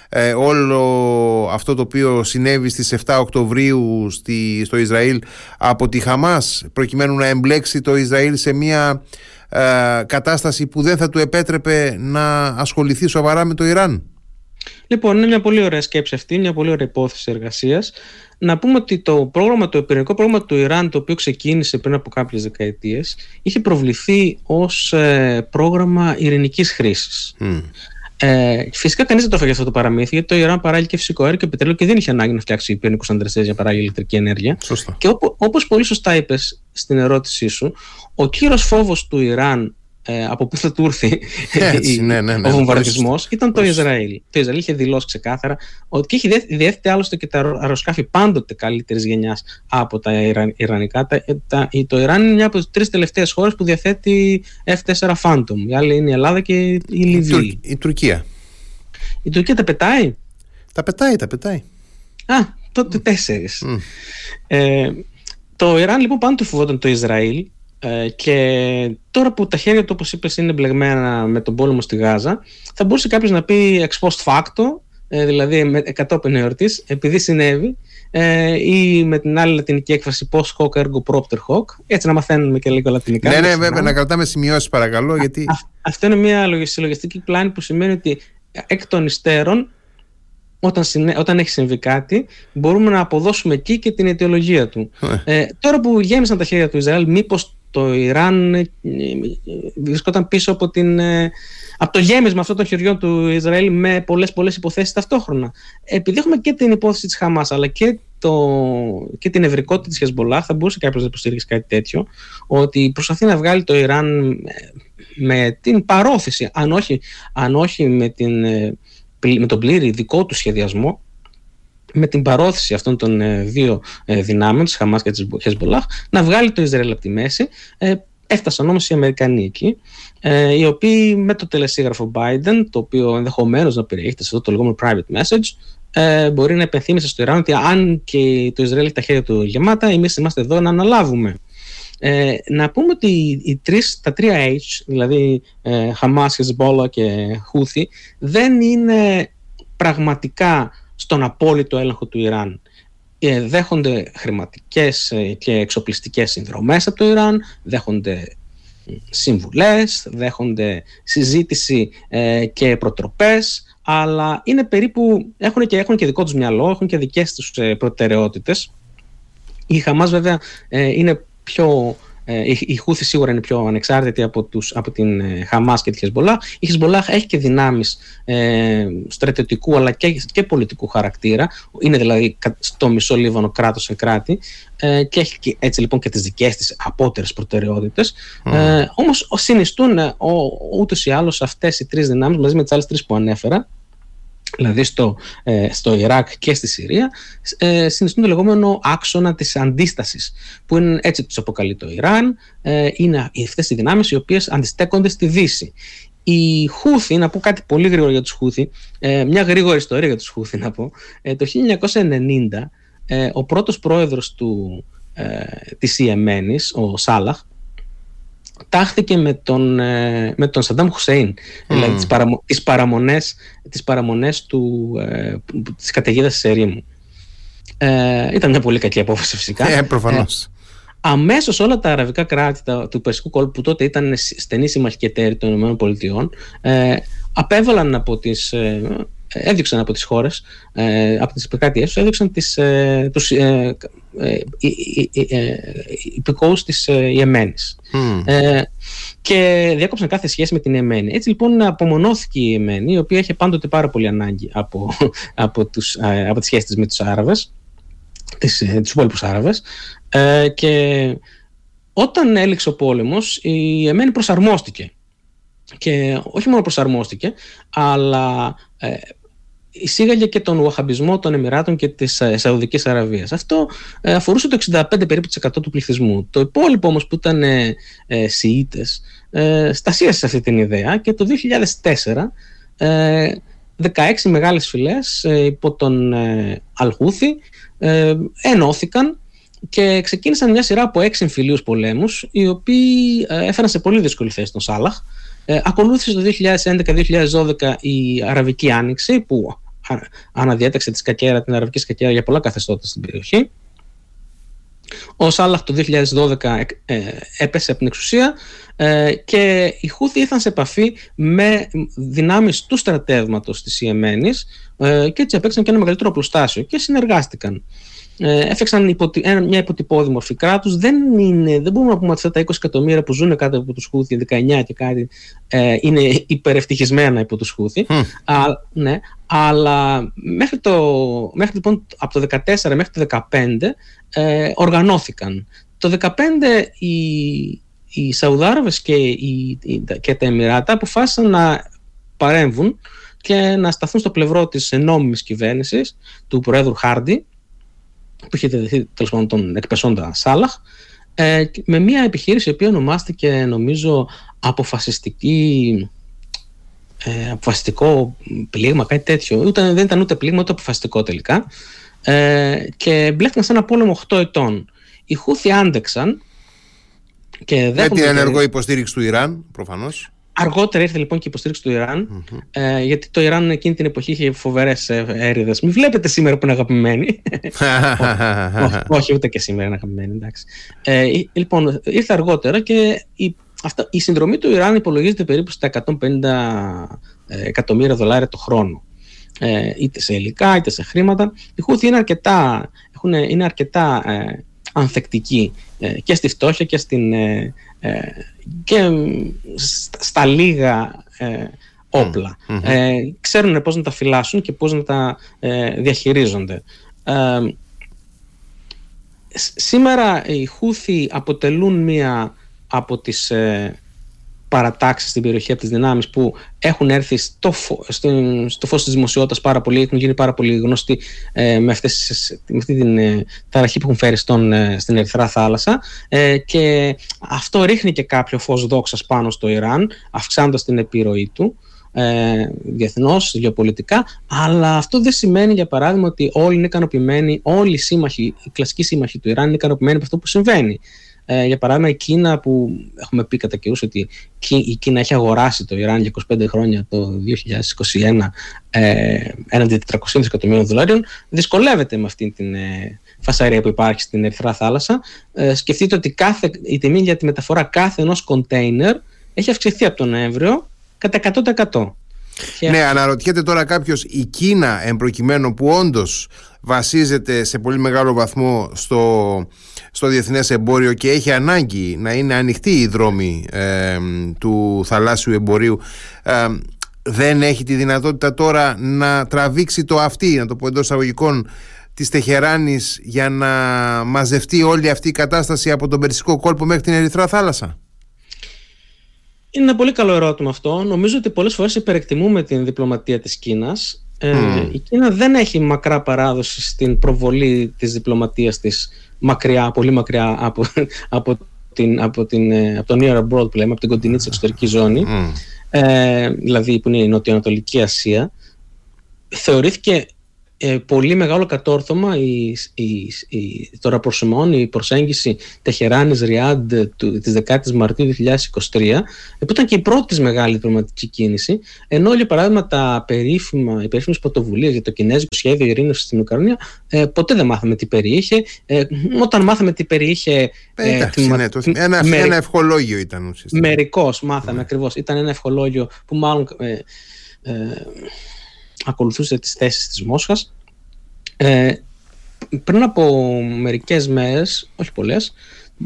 ε, όλο αυτό το οποίο συνέβη στις 7 Οκτωβρίου στη, στο Ισραήλ από τη Χαμάς προκειμένου να εμπλέξει το Ισραήλ σε μια ε, κατάσταση που δεν θα του επέτρεπε να ασχοληθεί σοβαρά με το Ιράν. Λοιπόν, είναι μια πολύ ωραία σκέψη αυτή, μια πολύ ωραία υπόθεση εργασίας. Να πούμε ότι το πρόγραμμα, το πυρηνικό πρόγραμμα του Ιράν, το οποίο ξεκίνησε πριν από κάποιες δεκαετίες, είχε προβληθεί ως ε, πρόγραμμα ειρηνικής χρήσης. Ε, φυσικά κανείς δεν το έφαγε αυτό το παραμύθι, γιατί το Ιράν παράγει και φυσικό αέριο και πετρέλαιο και δεν είχε ανάγκη να φτιάξει πυρηνικού αντρεστέ για να παράγει ηλεκτρική ενέργεια. Σωστά. Και όπως πολύ σωστά είπες στην ερώτησή σου, ο κύριος φόβος του Ιράν ε, από πού θα του έρθει ναι, ναι, ναι, ο βομβαρδισμός ήταν το Ισραήλ. Το Ισραήλ είχε δηλώσει ξεκάθαρα ότι και έχει διέθετε άλλωστε και τα αεροσκάφη πάντοτε καλύτερης γενιάς από τα Ιρανικά. Τα, τα, το Ιράν είναι μια από τις τρεις τελευταίες χώρες που διαθέτει F4 Phantom. Η άλλη είναι η Ελλάδα και η Λιβύη. Η, Τουρκία. Η Τουρκία τα πετάει; Τα πετάει, τα πετάει. Α, τότε τέσσερις. Ε, το Ιράν λοιπόν πάντοτε φοβόταν το Ισραήλ ε, και τώρα που τα χέρια του, όπως είπες, είναι μπλεγμένα με τον πόλεμο στη Γάζα, θα μπορούσε κάποιος να πει ex post facto, ε, δηλαδή με κατόπιν εορτής, επειδή συνέβη, ε, ή με την άλλη λατινική έκφραση post hoc ergo propter hoc, έτσι να μαθαίνουμε και λίγο λατινικά. Ναι, ναι, βέβαια, να κρατάμε σημειώσεις παρακαλώ. Γιατί... αυτό είναι μια συλλογιστική πλάνη που σημαίνει ότι εκ των υστέρων όταν, όταν έχει συμβεί κάτι, μπορούμε να αποδώσουμε εκεί και την αιτιολογία του. Ε, τώρα που γέμισαν τα χέρια του Ισραήλ, μήπως το Ιράν ε, βρισκόταν πίσω από, την, ε, από το γέμισμα αυτών των χεριών του Ισραήλ με πολλές πολλές υποθέσεις ταυτόχρονα. Επειδή έχουμε και την υπόθεση της Χαμάς αλλά και, το, και την ευρικότητα της Χεσμολά θα μπορούσε κάποιος να υποστηρίξει κάτι τέτοιο ότι προσπαθεί να βγάλει το Ιράν ε, με την παρόθεση αν όχι, αν όχι με, την, με τον πλήρη δικό του σχεδιασμό με την παρόθεση αυτών των ε, δύο ε, δυνάμεων, της Χαμάς και της Χεσμολάχ, να βγάλει το Ισραήλ από τη μέση. Ε, έφτασαν όμως οι Αμερικανοί εκεί, οι οποίοι με το τελεσίγραφο Biden, το οποίο ενδεχομένως να περιέχεται σε αυτό το λεγόμενο private message, μπορεί να επενθύμησε στο Ιράν ότι αν και το Ισραήλ έχει τα χέρια του γεμάτα, εμείς είμαστε εδώ να αναλάβουμε. Ε, να πούμε ότι οι τρεις, τα τρία H, δηλαδή ε, Hamas, Hezbollah και Houthi, δεν είναι πραγματικά στον απόλυτο έλεγχο του Ιράν. Ε, δέχονται χρηματικές ε, και εξοπλιστικές συνδρομές από το Ιράν, δέχονται συμβουλές, δέχονται συζήτηση ε, και προτροπές, αλλά είναι περίπου, έχουν και, έχουν και δικό τους μυαλό, έχουν και δικές τους προτεραιότητες. Η Χαμάς βέβαια είναι πιο ε, η Χούθη σίγουρα είναι πιο ανεξάρτητη από, τους, από την ε, Χαμάς και τη Χεσμολάχ. Η Χεσμολάχ έχει και δυνάμεις ε, στρατιωτικού αλλά και, και πολιτικού χαρακτήρα. Είναι δηλαδή στο μισό Λίβανο κράτος σε κράτη ε, και έχει και, έτσι λοιπόν και τις δικές της απότερες προτεραιότητες. Mm. Ε, όμως συνιστούν ε, ούτως ή άλλως αυτές οι τρεις δυνάμεις μαζί με τις άλλες τρεις που ανέφερα δηλαδή στο, ε, στο Ιράκ και στη Συρία, ε, συνιστούν το λεγόμενο άξονα της αντίστασης, που είναι, έτσι τους αποκαλεί το Ιράν, ε, είναι αυτές οι δυνάμεις οι οποίες αντιστέκονται στη Δύση. Οι Χούθη, να πω κάτι πολύ γρήγορο για τους Χούθη, ε, μια γρήγορη ιστορία για τους Χούθη να πω, ε, το 1990 ε, ο πρώτος πρόεδρος του, ε, της Ιεμένης, ο Σάλαχ, τάχθηκε με τον, ε, με τον Σαντάμ Χουσέιν, δηλαδή τις, παραμο, τις, παραμονές, τις παραμονές του, ε, της καταιγίδας της ερήμου. Ε, ήταν μια πολύ κακή απόφαση φυσικά. Ε, προφανώς. Ε, αμέσως όλα τα αραβικά κράτη τα, του Περσικού κόλπου που τότε ήταν στενή συμμαχικοί των ΗΠΑ ε, απέβαλαν από τις ε, έδειξαν από τις χώρες, ε, από τις επικράτειές τους, έδειξαν τις, ε, τους ε, ε, υπηκόους της Ιεμένης. Mm. και διάκοψαν κάθε σχέση με την Ιεμένη. Έτσι λοιπόν απομονώθηκε η Ιεμένη, η οποία είχε πάντοτε πάρα πολύ ανάγκη από, από, τους, από τις σχέσεις της με τους Άραβες, τις, τους υπόλοιπους Άραβες, και όταν έληξε ο πόλεμος, η Ιεμένη προσαρμόστηκε. Και όχι μόνο προσαρμόστηκε, αλλά εισήγαγε και τον Ουαχαμπισμό των Εμμυράτων και της ε, Σαουδικής Αραβίας. Αυτό ε, αφορούσε το 65 περίπου του πληθυσμού. Το υπόλοιπο όμως που ήταν ε, ε Σιήτες ε, στασίασε σε αυτή την ιδέα και το 2004 ε, 16 μεγάλες φυλές ε, υπό τον ε, Αλχούθη ενώθηκαν και ξεκίνησαν μια σειρά από έξι εμφυλίους πολέμους οι οποίοι έφεραν σε πολύ δύσκολη θέση τον Σάλαχ ε, ακολούθησε το 2011-2012 η Αραβική Άνοιξη που αναδιέταξε τη σκακέρα, την Αραβική σκακέρα για πολλά καθεστώτα στην περιοχή. Ο Σάλαχ το 2012 ε, έπεσε από την εξουσία ε, και οι Χούθοι ήρθαν σε επαφή με δυνάμεις του στρατεύματος της Ιεμένης ε, και έτσι απέξαν και ένα μεγαλύτερο πλουστάσιο και συνεργάστηκαν ε, έφτιαξαν υποτι... μια υποτυπώδη μορφή κράτους. Δεν, δεν μπορούμε να πούμε ότι αυτά τα 20 εκατομμύρια που ζουν κάτω από του Χούθη, 19 και κάτι, ε, είναι υπερευτυχισμένα υπό του Χούθη. ναι, αλλά μέχρι, το, μέχρι λοιπόν, από το 2014 μέχρι το 2015 ε, οργανώθηκαν. Το 2015 οι, οι Σαουδάραβες και, οι, και τα Εμμυράτα αποφάσισαν να παρέμβουν και να σταθούν στο πλευρό της νόμιμης κυβέρνησης του Προέδρου Χάρντι που είχε δεθεί τέλος πάντων τον εκπεσόντα Σάλαχ ε, με μια επιχείρηση η οποία ονομάστηκε νομίζω αποφασιστική ε, αποφασιστικό πλήγμα, κάτι τέτοιο. Ούτε, δεν ήταν ούτε πλήγμα ούτε αποφασιστικό τελικά. Ε, και μπλέχτηκαν σε ένα πόλεμο 8 ετών. Οι Χούθοι άντεξαν και Με την ενεργό υποστήριξη του Ιράν, προφανώς. Αργότερα ήρθε λοιπόν και η υποστήριξη του Ιράν, ε, γιατί το Ιράν εκείνη την εποχή είχε φοβερές έρηδες. Μην βλέπετε σήμερα που είναι αγαπημένοι. όχι, όχι, ούτε και σήμερα είναι αγαπημένοι. Εντάξει. Ε, λοιπόν, ήρθε αργότερα και η, αυτά, η συνδρομή του Ιράν υπολογίζεται περίπου στα 150 ε, εκατομμύρια δολάρια το χρόνο. Ε, είτε σε υλικά είτε σε χρήματα. Οι Χούθοι είναι αρκετά, έχουν, είναι αρκετά ε, ανθεκτικοί ε, και στη φτώχεια και στην, ε, και στα λίγα ε, όπλα. Ε, ξέρουν πώς να τα φυλάσσουν και πώς να τα διαχειρίζονται. Σήμερα οι Χούθοι αποτελούν μία από τις παρατάξεις στην περιοχή από τις δυνάμεις που έχουν έρθει στο, φω, στο, στο φως της δημοσιότητας πάρα πολύ, έχουν γίνει πάρα πολύ γνωστοί ε, με, αυτές, με αυτή την ε, ταραχή που έχουν φέρει στον, ε, στην Ερυθρά θάλασσα ε, και αυτό ρίχνει και κάποιο φως δόξας πάνω στο Ιράν αυξάνοντας την επιρροή του ε, διεθνώς, γεωπολιτικά, αλλά αυτό δεν σημαίνει για παράδειγμα ότι όλοι είναι ικανοποιημένοι, όλοι οι σύμμαχοι, οι κλασικοί σύμμαχοι του Ιράν είναι ικανοποιημένοι από αυτό που συμβαίνει. Ε, για παράδειγμα, η Κίνα που έχουμε πει κατά καιρούς ότι η Κίνα έχει αγοράσει το Ιράν για 25 χρόνια το 2021 ε, έναντι 400 δισεκατομμύρια δολάριων, δυσκολεύεται με αυτή την ε, φασαρία που υπάρχει στην Ερυθρά θάλασσα. Ε, σκεφτείτε ότι κάθε, η τιμή για τη μεταφορά κάθε ενός κοντέινερ έχει αυξηθεί από τον Νοέμβριο κατά 100%. Ναι, αναρωτιέται τώρα κάποιος η Κίνα εμπροκειμένου που όντως βασίζεται σε πολύ μεγάλο βαθμό στο, στο διεθνές εμπόριο και έχει ανάγκη να είναι ανοιχτή η δρόμη του θαλάσσιου εμπορίου δεν έχει τη δυνατότητα τώρα να τραβήξει το αυτή, να το πω εντός αγωγικών της Τεχεράνης για να μαζευτεί όλη αυτή η κατάσταση από τον Περσικό κόλπο μέχρι την Ερυθρά θάλασσα; Είναι ένα πολύ καλό ερώτημα αυτό. Νομίζω ότι πολλές φορές υπερεκτιμούμε την διπλωματία της Κίνας. Ε, η Κίνα δεν έχει μακρά παράδοση στην προβολή της διπλωματίας της μακριά, πολύ μακριά από, από, την, από, την, ε, από το Near Abroad που λέμε, από την κοντινή της εξωτερική ζώνη, ε, δηλαδή που είναι η Νοτιοανατολική Ασία. Θεωρήθηκε ε, πολύ μεγάλο κατόρθωμα η, η, η, το ραπορσιμόν, η προσέγγιση Τεχεράνης Ριάντ της 10ης Μαρτίου 2023 που ήταν και η πρώτη μεγάλη διπλωματική κίνηση ενώ για παράδειγμα τα περίφημα, οι περίφημες πρωτοβουλίες για το κινέζικο σχέδιο ειρήνευσης στην Ουκρανία ε, ποτέ δεν μάθαμε τι περιείχε. Ε, όταν μάθαμε τι περιείχε ε, Εντάξει, ναι, το, ένα, μερι... ένα ευχολόγιο ήταν ουσιαστικά. μερικώς μάθαμε ναι. ακριβώς. Ήταν ένα ευχολόγιο που μάλλον ε, ε, ακολουθούσε τις θέσεις της Μόσχας. Ε, πριν από μερικές μέρες, όχι πολλές,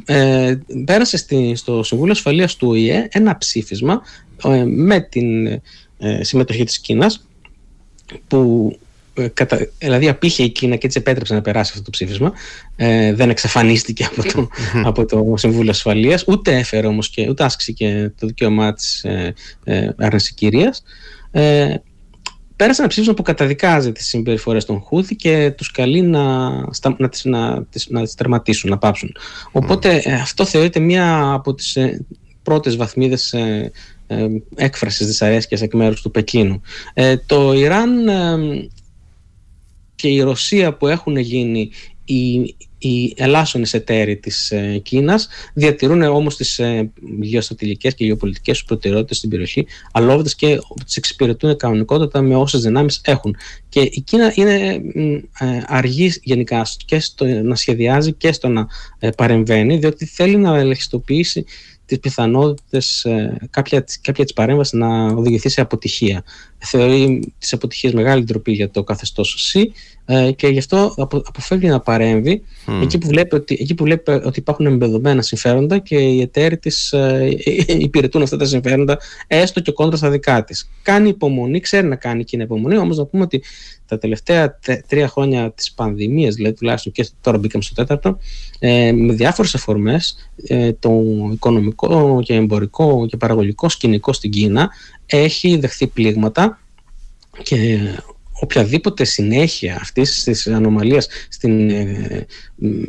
ε, πέρασε στη, στο Συμβούλιο Ασφαλείας του ΟΗΕ ένα ψήφισμα ε, με την ε, συμμετοχή της Κίνας που ε, κατα... δηλαδή απήχε η Κίνα και έτσι επέτρεψε να περάσει αυτό το ψήφισμα ε, δεν εξαφανίστηκε από το, από το Συμβούλιο Ασφαλείας ούτε έφερε όμως και ούτε άσκησε και το δικαίωμά της ε, ε, ε, πέρασε ένα ψήφισμα που καταδικάζει τις συμπεριφορές των Χούθη και τους καλεί να, να, τις, να, τις, να τις τερματίσουν, να πάψουν. Οπότε ε, αυτό θεωρείται μία από τις ε, πρώτες βαθμίδες ε, ε, έκφρασης δυσαρέσκειας εκ μέρους του Πεκίνου. Ε, το Ιράν και η Ρωσία που έχουν γίνει οι, οι ελάσσονες εταίροι της ε, Κίνας διατηρούν όμως τις ε, γεωστρατηγικές και γεωπολιτικές τους προτεραιότητες στην περιοχή αλόβητες και τις εξυπηρετούν κανονικότατα με όσες δυνάμεις έχουν. Και η Κίνα είναι ε, αργή γενικά και στο να σχεδιάζει και στο να ε, παρεμβαίνει διότι θέλει να ελεγχιστοποιήσει τις πιθανότητες ε, κάποια, κάποια της παρέμβασης να οδηγηθεί σε αποτυχία. Θεωρεί τις αποτυχίες μεγάλη ντροπή για το καθεστώς ΣΥ ε, και γι' αυτό αποφεύγει να παρέμβει εκεί, που βλέπει ότι, εκεί που βλέπει ότι υπάρχουν εμπεδομένα συμφέροντα και οι εταίροι της ε, υπηρετούν αυτά τα συμφέροντα έστω και κόντρα στα δικά της. Κάνει υπομονή, ξέρει να κάνει εκείνη υπομονή, όμως να πούμε ότι τα τελευταία τρία χρόνια της πανδημίας, δηλαδή τουλάχιστον και τώρα μπήκαμε στο τέταρτο, ε, με διάφορες αφορμές, ε, το οικονομικό οικονομικό και εμπορικό και παραγωγικό σκηνικό στην Κίνα έχει δεχθεί πλήγματα και οποιαδήποτε συνέχεια αυτής της ανομαλίας στην ε,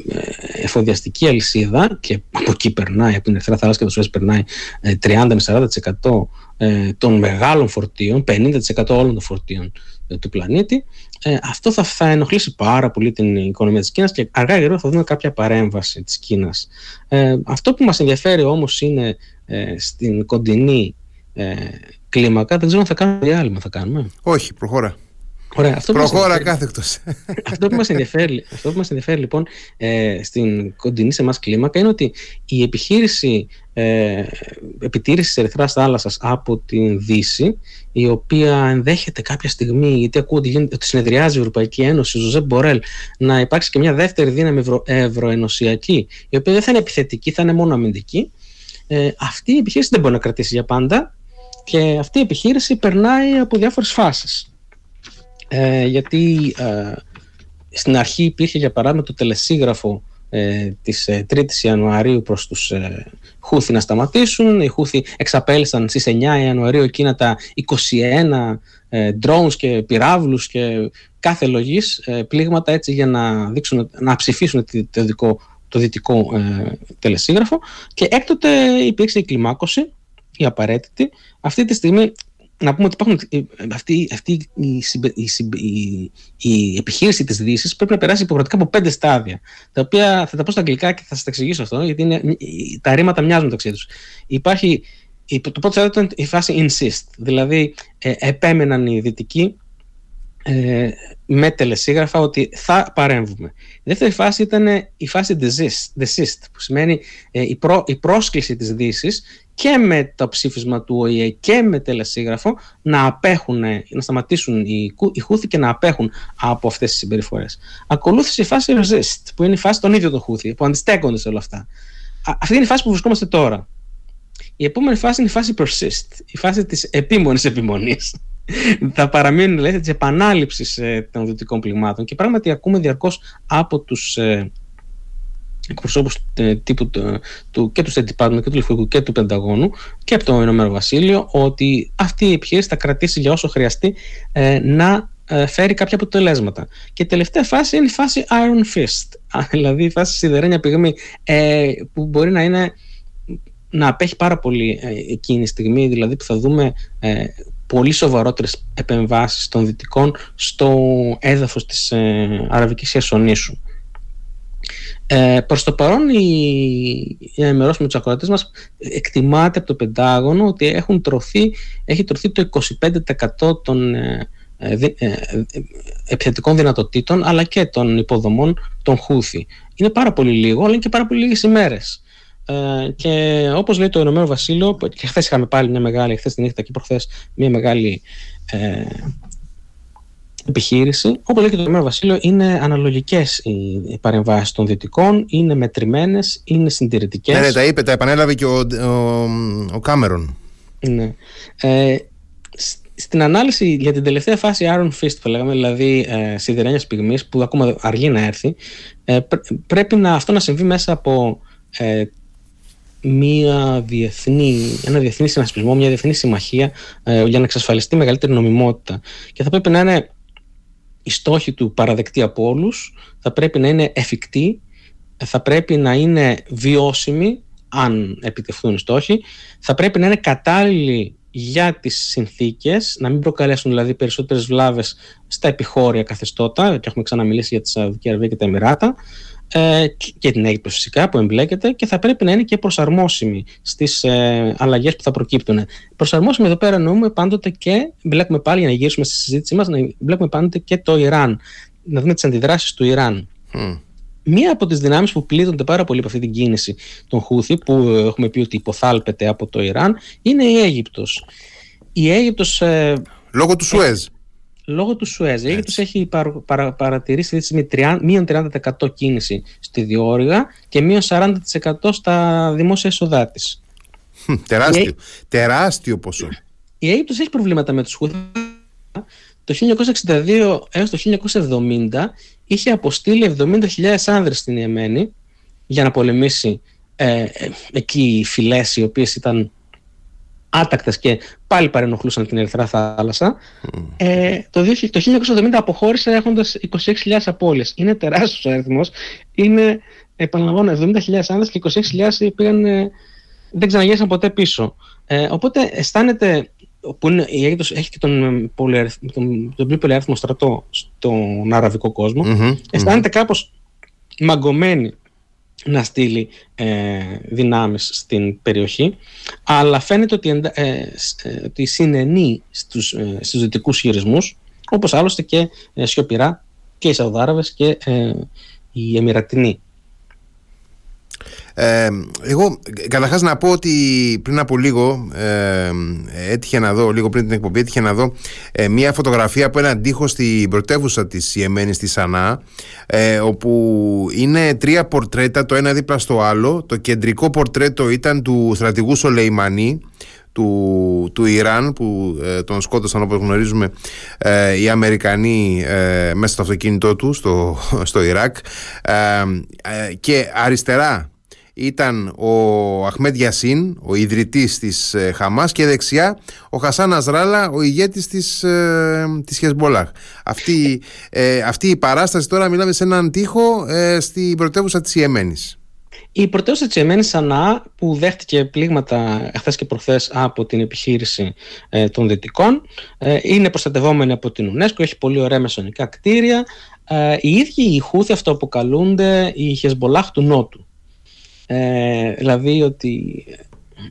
ε, εφοδιαστική αλυσίδα και από εκεί περνάει, από την Ερθρά Θάλασσα και το Σουέζ περνάει 30 με 40% των μεγάλων φορτίων, 50% όλων των φορτίων του πλανήτη, αυτό θα, θα ενοχλήσει πάρα πολύ την οικονομία της Κίνας και αργά ή θα δούμε κάποια παρέμβαση της Κίνας. αυτό που μας ενδιαφέρει όμως είναι στην κοντινή κλίμακα, δεν ξέρω αν θα κάνουμε διάλειμμα θα κάνουμε. Όχι, προχώρα. Ωραία, αυτό Προχώρα κάθεκτος. αυτό, που μας ενδιαφέρει, αυτό που μας ενδιαφέρει λοιπόν ε, στην κοντινή σε εμάς κλίμακα είναι ότι η επιχείρηση ε, επιτήρησης ερυθράς θάλασσας από την Δύση η οποία ενδέχεται κάποια στιγμή γιατί ακούω ότι, γίνεται, ότι συνεδριάζει η Ευρωπαϊκή Ένωση, ο Ζωζέ Μπορέλ να υπάρξει και μια δεύτερη δύναμη ευρω, ευρωενωσιακή η οποία δεν θα είναι επιθετική, θα είναι μόνο αμυντική ε, αυτή η επιχείρηση δεν μπορεί να κρατήσει για πάντα και αυτή η επιχείρηση περνάει από διάφορες φάσεις ε, γιατί ε, στην αρχή υπήρχε για παράδειγμα το τελεσίγραφο ε, της 3ης ε, Ιανουαρίου προς τους ε, Χούθη να σταματήσουν. Οι Χούθη εξαπέλυσαν στις 9 Ιανουαρίου εκείνα τα 21 ε, drones και πυράβλους και κάθε λογής ε, πλήγματα έτσι για να, δείξουν, να ψηφίσουν το δικό το δυτικό τελεσίγραφο και έκτοτε υπήρξε η κλιμάκωση η απαραίτητη. Αυτή τη στιγμή να πούμε ότι υπάρχουν, ε, αυτή, αυτή η, η, η, επιχείρηση της Δύσης πρέπει να περάσει υποχρεωτικά από πέντε στάδια, τα οποία θα τα πω στα αγγλικά και θα σας τα εξηγήσω αυτό, γιατί είναι, τα ρήματα μοιάζουν μεταξύ τους. Υπάρχει, το πρώτο στάδιο ήταν η φάση insist, δηλαδή ε, επέμεναν οι δυτικοί ε, με τελεσίγραφα ότι θα παρέμβουμε. Η δεύτερη φάση ήταν η φάση desist, desist που σημαίνει ε, η, η πρόσκληση της δύσης και με το ψήφισμα του ΟΗΕ και με τελεσίγραφο να απέχουν, να σταματήσουν οι, οι Χούθη και να απέχουν από αυτές τις συμπεριφορές. Ακολούθησε η φάση resist που είναι η φάση των ίδιων των Χούθη που αντιστέκονται σε όλα αυτά. αυτή είναι η φάση που βρισκόμαστε τώρα. Η επόμενη φάση είναι η φάση persist, η φάση της επίμονης επιμονής θα παραμείνουν λέει, της επανάληψης ε, των δυτικών πλημμάτων και πράγματι ακούμε διαρκώς από τους ε, εκπροσώπους ε, τύπου του, και του State Department και του Λευκού και του Πενταγώνου και από το Ηνωμένο Βασίλειο ότι αυτή η επιχείρηση θα κρατήσει για όσο χρειαστεί ε, να ε, φέρει κάποια αποτελέσματα. Και η τελευταία φάση είναι η φάση Iron Fist, δηλαδή η φάση σιδερένια πυγμή ε, που μπορεί να είναι να απέχει πάρα πολύ εκείνη τη στιγμή, δηλαδή που θα δούμε πολύ σοβαρότερες επεμβάσεις των δυτικών στο έδαφος της ε, Αραβικής Χερσονήσου. Ε, προς το παρόν η, η ενημερώσουμε τους ακροατές μας εκτιμάται από το Πεντάγωνο ότι έχουν τρωθεί, έχει τρωθεί το 25% των ε, ε, ε, επιθετικών δυνατοτήτων αλλά και των υποδομών των Χούθη. Είναι πάρα πολύ λίγο αλλά είναι και πάρα πολύ λίγες ημέρες. Ε, και όπως λέει το Ηνωμένο Βασίλειο, και χθες είχαμε πάλι μια μεγάλη, χθες την νύχτα και προχθές μια μεγάλη ε, επιχείρηση. Όπως λέει και το Ηνωμένο Βασίλειο, είναι αναλογικές οι παρεμβάσεις των δυτικών, είναι μετρημένες, είναι συντηρητικές. Ναι, ναι, τα είπε, τα επανέλαβε και ο, ο, ο Κάμερον. Ναι. Ε, στην ανάλυση για την τελευταία φάση Iron Fist που λέγαμε, δηλαδή ε, σιδερένιας πυγμής που ακόμα αργεί να έρθει, ε, πρέπει να, αυτό να συμβεί μέσα από ε, μια διεθνή, ένα διεθνή συνασπισμό, μια διεθνή συμμαχία ε, για να εξασφαλιστεί μεγαλύτερη νομιμότητα. Και θα πρέπει να είναι η στόχη του παραδεκτή από όλους, θα πρέπει να είναι εφικτή, θα πρέπει να είναι βιώσιμη, αν επιτευχθούν οι στόχοι, θα πρέπει να είναι κατάλληλη για τις συνθήκες, να μην προκαλέσουν δηλαδή περισσότερες βλάβες στα επιχώρια καθεστώτα, και έχουμε ξαναμιλήσει για τη Σαουδική Αραβία και τα Εμμυράτα, ε, και την Αίγυπτο φυσικά που εμπλέκεται και θα πρέπει να είναι και προσαρμόσιμη στις ε, αλλαγές που θα προκύπτουν. Προσαρμόσιμη εδώ πέρα εννοούμε πάντοτε και, μπλέκουμε πάλι για να γυρίσουμε στη συζήτησή μας, να μπλέκουμε πάντοτε και το Ιράν, να δούμε τις αντιδράσεις του Ιράν. Μία από τις δυνάμεις που πλήττονται πάρα πολύ από αυτή την κίνηση των Χούθη, που έχουμε πει ότι υποθάλπεται από το Ιράν, είναι η Αίγυπτος. Η Αίγυπτος... Ε, Λόγω του Σουέζ λόγω του Σουέζ. Η Αίγυπτος έχει παρα, παρα, παρατηρήσει με μείον 30% κίνηση στη διόρυγα και μείον 40% στα δημόσια έσοδά της. Τεράστιο. Η... Τεράστιο ποσό. Η Αίγυπτος έχει προβλήματα με τους Χούθη. Το 1962 έως το 1970 είχε αποστείλει 70.000 άνδρες στην Ιεμένη για να πολεμήσει ε, εκεί φυλές οι οποίες ήταν άτακτες και πάλι παρενοχλούσαν την Ερυθρά θάλασσα. Ε, το, το 1970 αποχώρησε έχοντας 26.000 απώλειες. Είναι τεράστιος ο αριθμός. Είναι, επαναλαμβάνω, 70.000 άνδρες και 26.000 πήγαν, ε, δεν ξαναγύρισαν ποτέ πίσω. Ε, οπότε αισθάνεται που είναι, η Αίγυπτος έχει και τον, τον, τον πιο πολυάριθμο στρατό στον αραβικό κόσμο, mm-hmm, αισθάνεται mm-hmm. κάπως μαγκωμένη να στείλει ε, δυνάμεις στην περιοχή. Αλλά φαίνεται ότι, ε, ε, ότι συνενεί στους, ε, στους δυτικούς χειρισμούς όπως άλλωστε και ε, σιωπηρά και οι Σαουδάραβες και ε, οι Εμμυρατινοί ε, εγώ καταρχάς να πω ότι πριν από λίγο ε, έτυχε να δω, λίγο πριν την εκπομπή, έτυχε να δω ε, μια φωτογραφία από έναν τοίχο στην πρωτεύουσα της Ιεμένης στη Σανά ε, όπου είναι τρία πορτρέτα το ένα δίπλα στο άλλο. Το κεντρικό πορτρέτο ήταν του στρατηγού Σολεϊμανί του, του Ιράν που ε, τον σκότωσαν όπως γνωρίζουμε ε, οι Αμερικανοί ε, μέσα στο αυτοκίνητό του στο, στο Ιράκ. Και αριστερά ήταν ο Αχμέντ Γιασίν, ο ιδρυτής της Χαμάς και δεξιά ο Χασάν Αζράλα, ο ηγέτης της, της Χεσμολάχ. Αυτή, αυτή η παράσταση τώρα μιλάμε σε έναν τοίχο στην πρωτεύουσα της Ιεμένης. Η πρωτεύουσα της Εμένη Σανά, που δέχτηκε πλήγματα χθε και προχθές από την επιχείρηση ε, των Δυτικών, ε, είναι προστατευόμενη από την UNESCO, έχει πολύ ωραία μεσονικά κτίρια. Ε, οι ίδιοι οι Χούθοι αυτοαποκαλούνται οι Χεσμολάχ του Νότου. Ε, δηλαδή ότι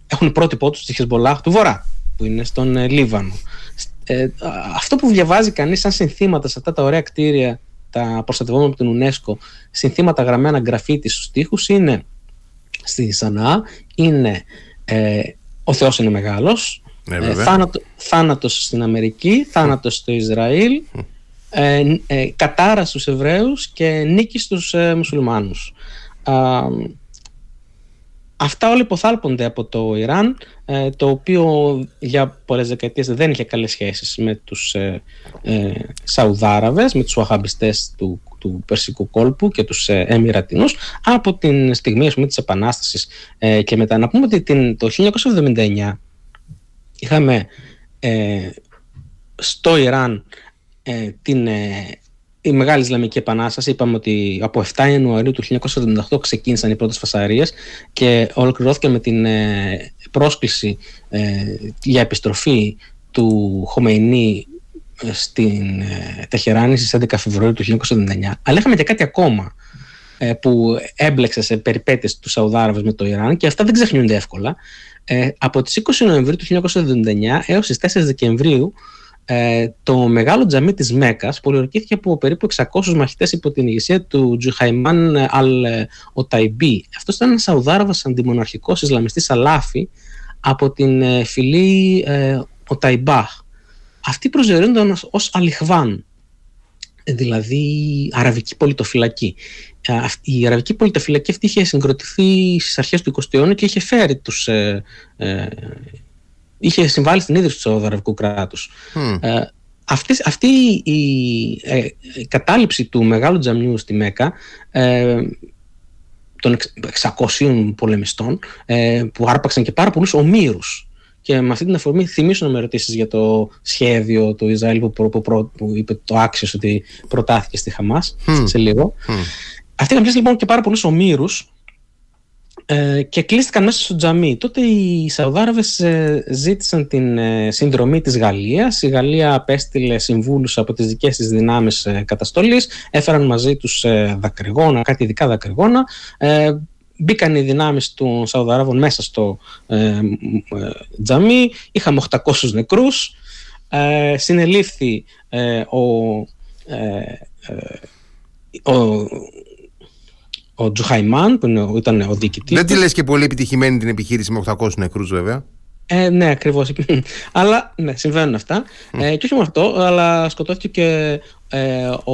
έχουν πρότυπό τους στη Χεσμολάχ του Βορρά, που είναι στον ε, Λίβανο. Ε, αυτό που διαβάζει κανείς σαν συνθήματα σε αυτά τα ωραία κτίρια τα προστατευόμενα από την UNESCO συνθήματα γραμμένα γραφίτι στους τοίχους είναι στη Σανά είναι ε, ο Θεός είναι μεγάλος ναι, ε, θάνατο, θάνατος στην Αμερική θάνατος στο Ισραήλ ε, ε, κατάρα στους Εβραίους και νίκη στους ε, Μουσουλμάνους Αυτά όλα υποθάλπονται από το Ιράν, ε, το οποίο για πολλές δεκαετίες δεν είχε καλές σχέσεις με τους ε, ε, Σαουδάραβες, με τους Ουαχαμπιστές του, του Περσικού κόλπου και τους ε, Εμμυρατινούς από την στιγμή πούμε, της Επανάστασης ε, και μετά. Να πούμε ότι την, το 1979 είχαμε ε, στο Ιράν την η Μεγάλη Ισλαμική Επανάσταση, είπαμε ότι από 7 Ιανουαρίου του 1978 ξεκίνησαν οι πρώτες φασαρίες και ολοκληρώθηκε με την ε, πρόσκληση ε, για επιστροφή του Χομεϊνή ε, στην ε, Τεχεράνη στις 11 Φεβρουαρίου του 1979. Αλλά είχαμε και κάτι ακόμα που έμπλεξε σε περιπέτειες τους Σαουδάραβες με το Ιράν και αυτά δεν ξεχνιούνται εύκολα. από τις 20 Νοεμβρίου του 1979 έως τις 4 Δεκεμβρίου ε, το μεγάλο τζαμί της Μέκας πολιορκήθηκε από περίπου 600 μαχητές υπό την ηγεσία του Τζουχαϊμάν Αλ Οταϊμπή. Αυτός ήταν ένας Σαουδάραβας αντιμοναρχικός Ισλαμιστής Αλάφη από την ε, φυλή ε, Οταϊμπάχ. Αυτοί προσδιορίζονταν ως Αλιχβάν, δηλαδή αραβική πολιτοφυλακή. Ε, η αραβική πολιτοφυλακή αυτή είχε συγκροτηθεί στις αρχές του 20ου αιώνα και είχε φέρει τους ε, είχε συμβάλει στην ίδρυση του Σαουδαραβικού κράτους. Ε, αυτή, αυτή η, ε, κατάληψη του μεγάλου τζαμιού στη Μέκα ε, των 600 πολεμιστών ε, που άρπαξαν και πάρα πολλούς ομήρους. Και με αυτή την αφορμή θυμίσω να με ρωτήσει για το σχέδιο του Ισραήλ που, που, που είπε το άξιο ότι προτάθηκε στη Χαμάς σε λίγο. Mm. Αυτοί είχαν λοιπόν και πάρα πολλούς ομήρους ε, και κλείστηκαν μέσα στο τζαμί. Τότε οι Σαουδάραβες ε, ζήτησαν την ε, συνδρομή της Γαλλίας. Η Γαλλία απέστειλε συμβούλους από τις δικές της δυνάμεις καταστολής. Έφεραν μαζί τους δακρυγόνα, κάτι ειδικά δακρυγόνα. Μπήκαν οι δυνάμεις των Σαουδαράβων μέσα στο τζαμί. Είχαμε 800 νεκρούς. Συνελήφθη ο ο ο Τζουχαϊμάν που ήταν ο διοικητής. Δεν τη λες και πολύ επιτυχημένη την επιχείρηση με 800 νεκρούς, βέβαια. Ε, ναι, ακριβώς. αλλά ναι, συμβαίνουν αυτά. Ε, και όχι μόνο αυτό, αλλά σκοτώθηκε και ε, ο,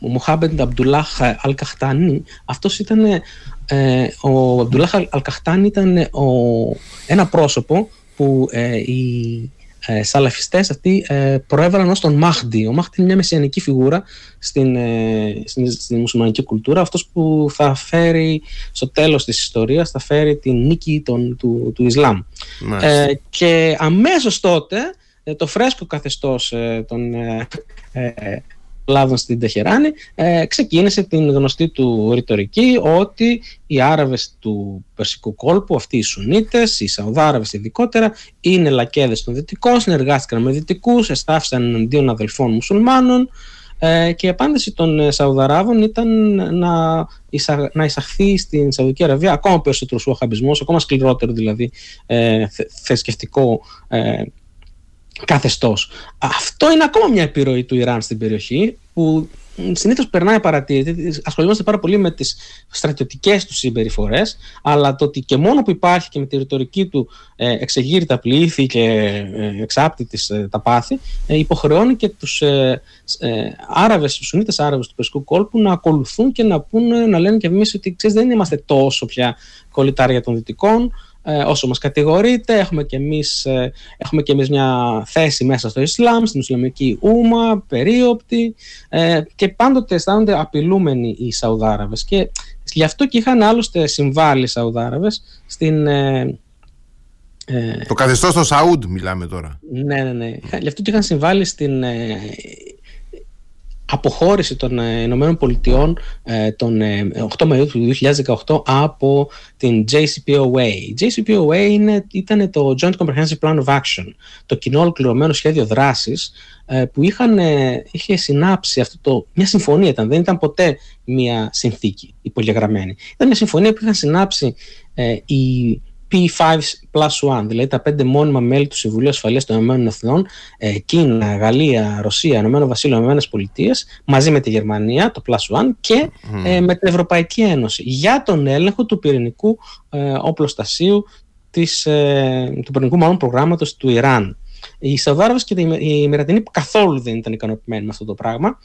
ο Μουχάμπεντ Αμπτουλάχ Αλκαχτάνη. Αυτός ήταν. Ε, ο Αμπτουλάχ Αλκαχτάνη ήταν ο, ένα πρόσωπο που ε, οι ε, σαλαφιστές αυτοί ε, προέβαλαν ως τον Μάχντι. Ο Μάχντι είναι μια μεσιανική φιγούρα στην, ε, στην, στην μουσουλμανική κουλτούρα, αυτός που θα φέρει στο τέλος της ιστορίας, θα φέρει την νίκη των, του, του Ισλάμ. Ε, και αμέσως τότε ε, το φρέσκο καθεστώς ε, των Λάβων στην Τεχεράνη, ε, ξεκίνησε την γνωστή του ρητορική ότι οι Άραβες του Περσικού κόλπου, αυτοί οι Σουνίτες, οι Σαουδάραβες ειδικότερα, είναι λακέδες των Δυτικών, συνεργάστηκαν με Δυτικούς, εστάφησαν εναντίον αδελφών μουσουλμάνων ε, και η απάντηση των ε, Σαουδαράβων ήταν να, να εισαχθεί στην Σαουδική Αραβία ακόμα περισσότερος σουαχαμπισμός, ακόμα σκληρότερο δηλαδή ε, θρησκευτικό ε, καθεστώς. Αυτό είναι ακόμα μια επιρροή του Ιράν στην περιοχή που συνήθως περνάει παρατήρητη. Ασχολούμαστε πάρα πολύ με τις στρατιωτικές τους συμπεριφορές, αλλά το ότι και μόνο που υπάρχει και με τη ρητορική του ε, εξεγείρει τα πλήθη και ε, εξάπτει τις, ε, τα πάθη, ε, υποχρεώνει και τους ε, ε, Άραβες, τους Σουνίτες Άραβες του Περσικού κόλπου να ακολουθούν και να, πούνε, να λένε και εμείς ότι ξέρεις, δεν είμαστε τόσο πια κολλητάρια των Δυτικών, ε, όσο μας κατηγορείται, έχουμε και, εμείς, ε, έχουμε και εμείς μια θέση μέσα στο Ισλάμ, στην Ισλαμική Ούμα, περίοπτη ε, και πάντοτε αισθάνονται απειλούμενοι οι Σαουδάραβες και γι' αυτό και είχαν άλλωστε συμβάλει οι Σαουδάραβες στην... Ε, ε, το καθεστώς στο Σαούντ μιλάμε τώρα. Ναι, ναι, ναι. Γι' αυτό και είχαν συμβάλει στην αποχώρηση των ε, Ηνωμένων Πολιτειών ε, τον 8 ε, Μαΐου του 2018 από την JCPOA. Η JCPOA είναι, ήταν το Joint Comprehensive Plan of Action, το κοινό ολοκληρωμένο σχέδιο δράσης που είχαν, είχε συνάψει αυτό το, μια συμφωνία ήταν, δεν ήταν ποτέ μια συνθήκη υπογεγραμμένη. Ήταν μια συμφωνία που είχαν συνάψει οι P5 plus 1, δηλαδή τα πέντε μόνιμα μέλη του Συμβουλίου Ασφαλείας των Ηνωμένων Εθνών, ε, Κίνα, Γαλλία, Ρωσία, Ηνωμένο Βασίλειο, Ηνωμένες Πολιτείες, μαζί με τη Γερμανία, το plus 1 και ε, με την Ευρωπαϊκή Ένωση για τον έλεγχο του πυρηνικού ε, οπλοστασίου της, ε, του πυρηνικού μάλλον προγράμματος του Ιράν. Οι Σαουδάραβες και οι Μερατινοί καθόλου δεν ήταν ικανοποιημένοι με αυτό το πράγμα.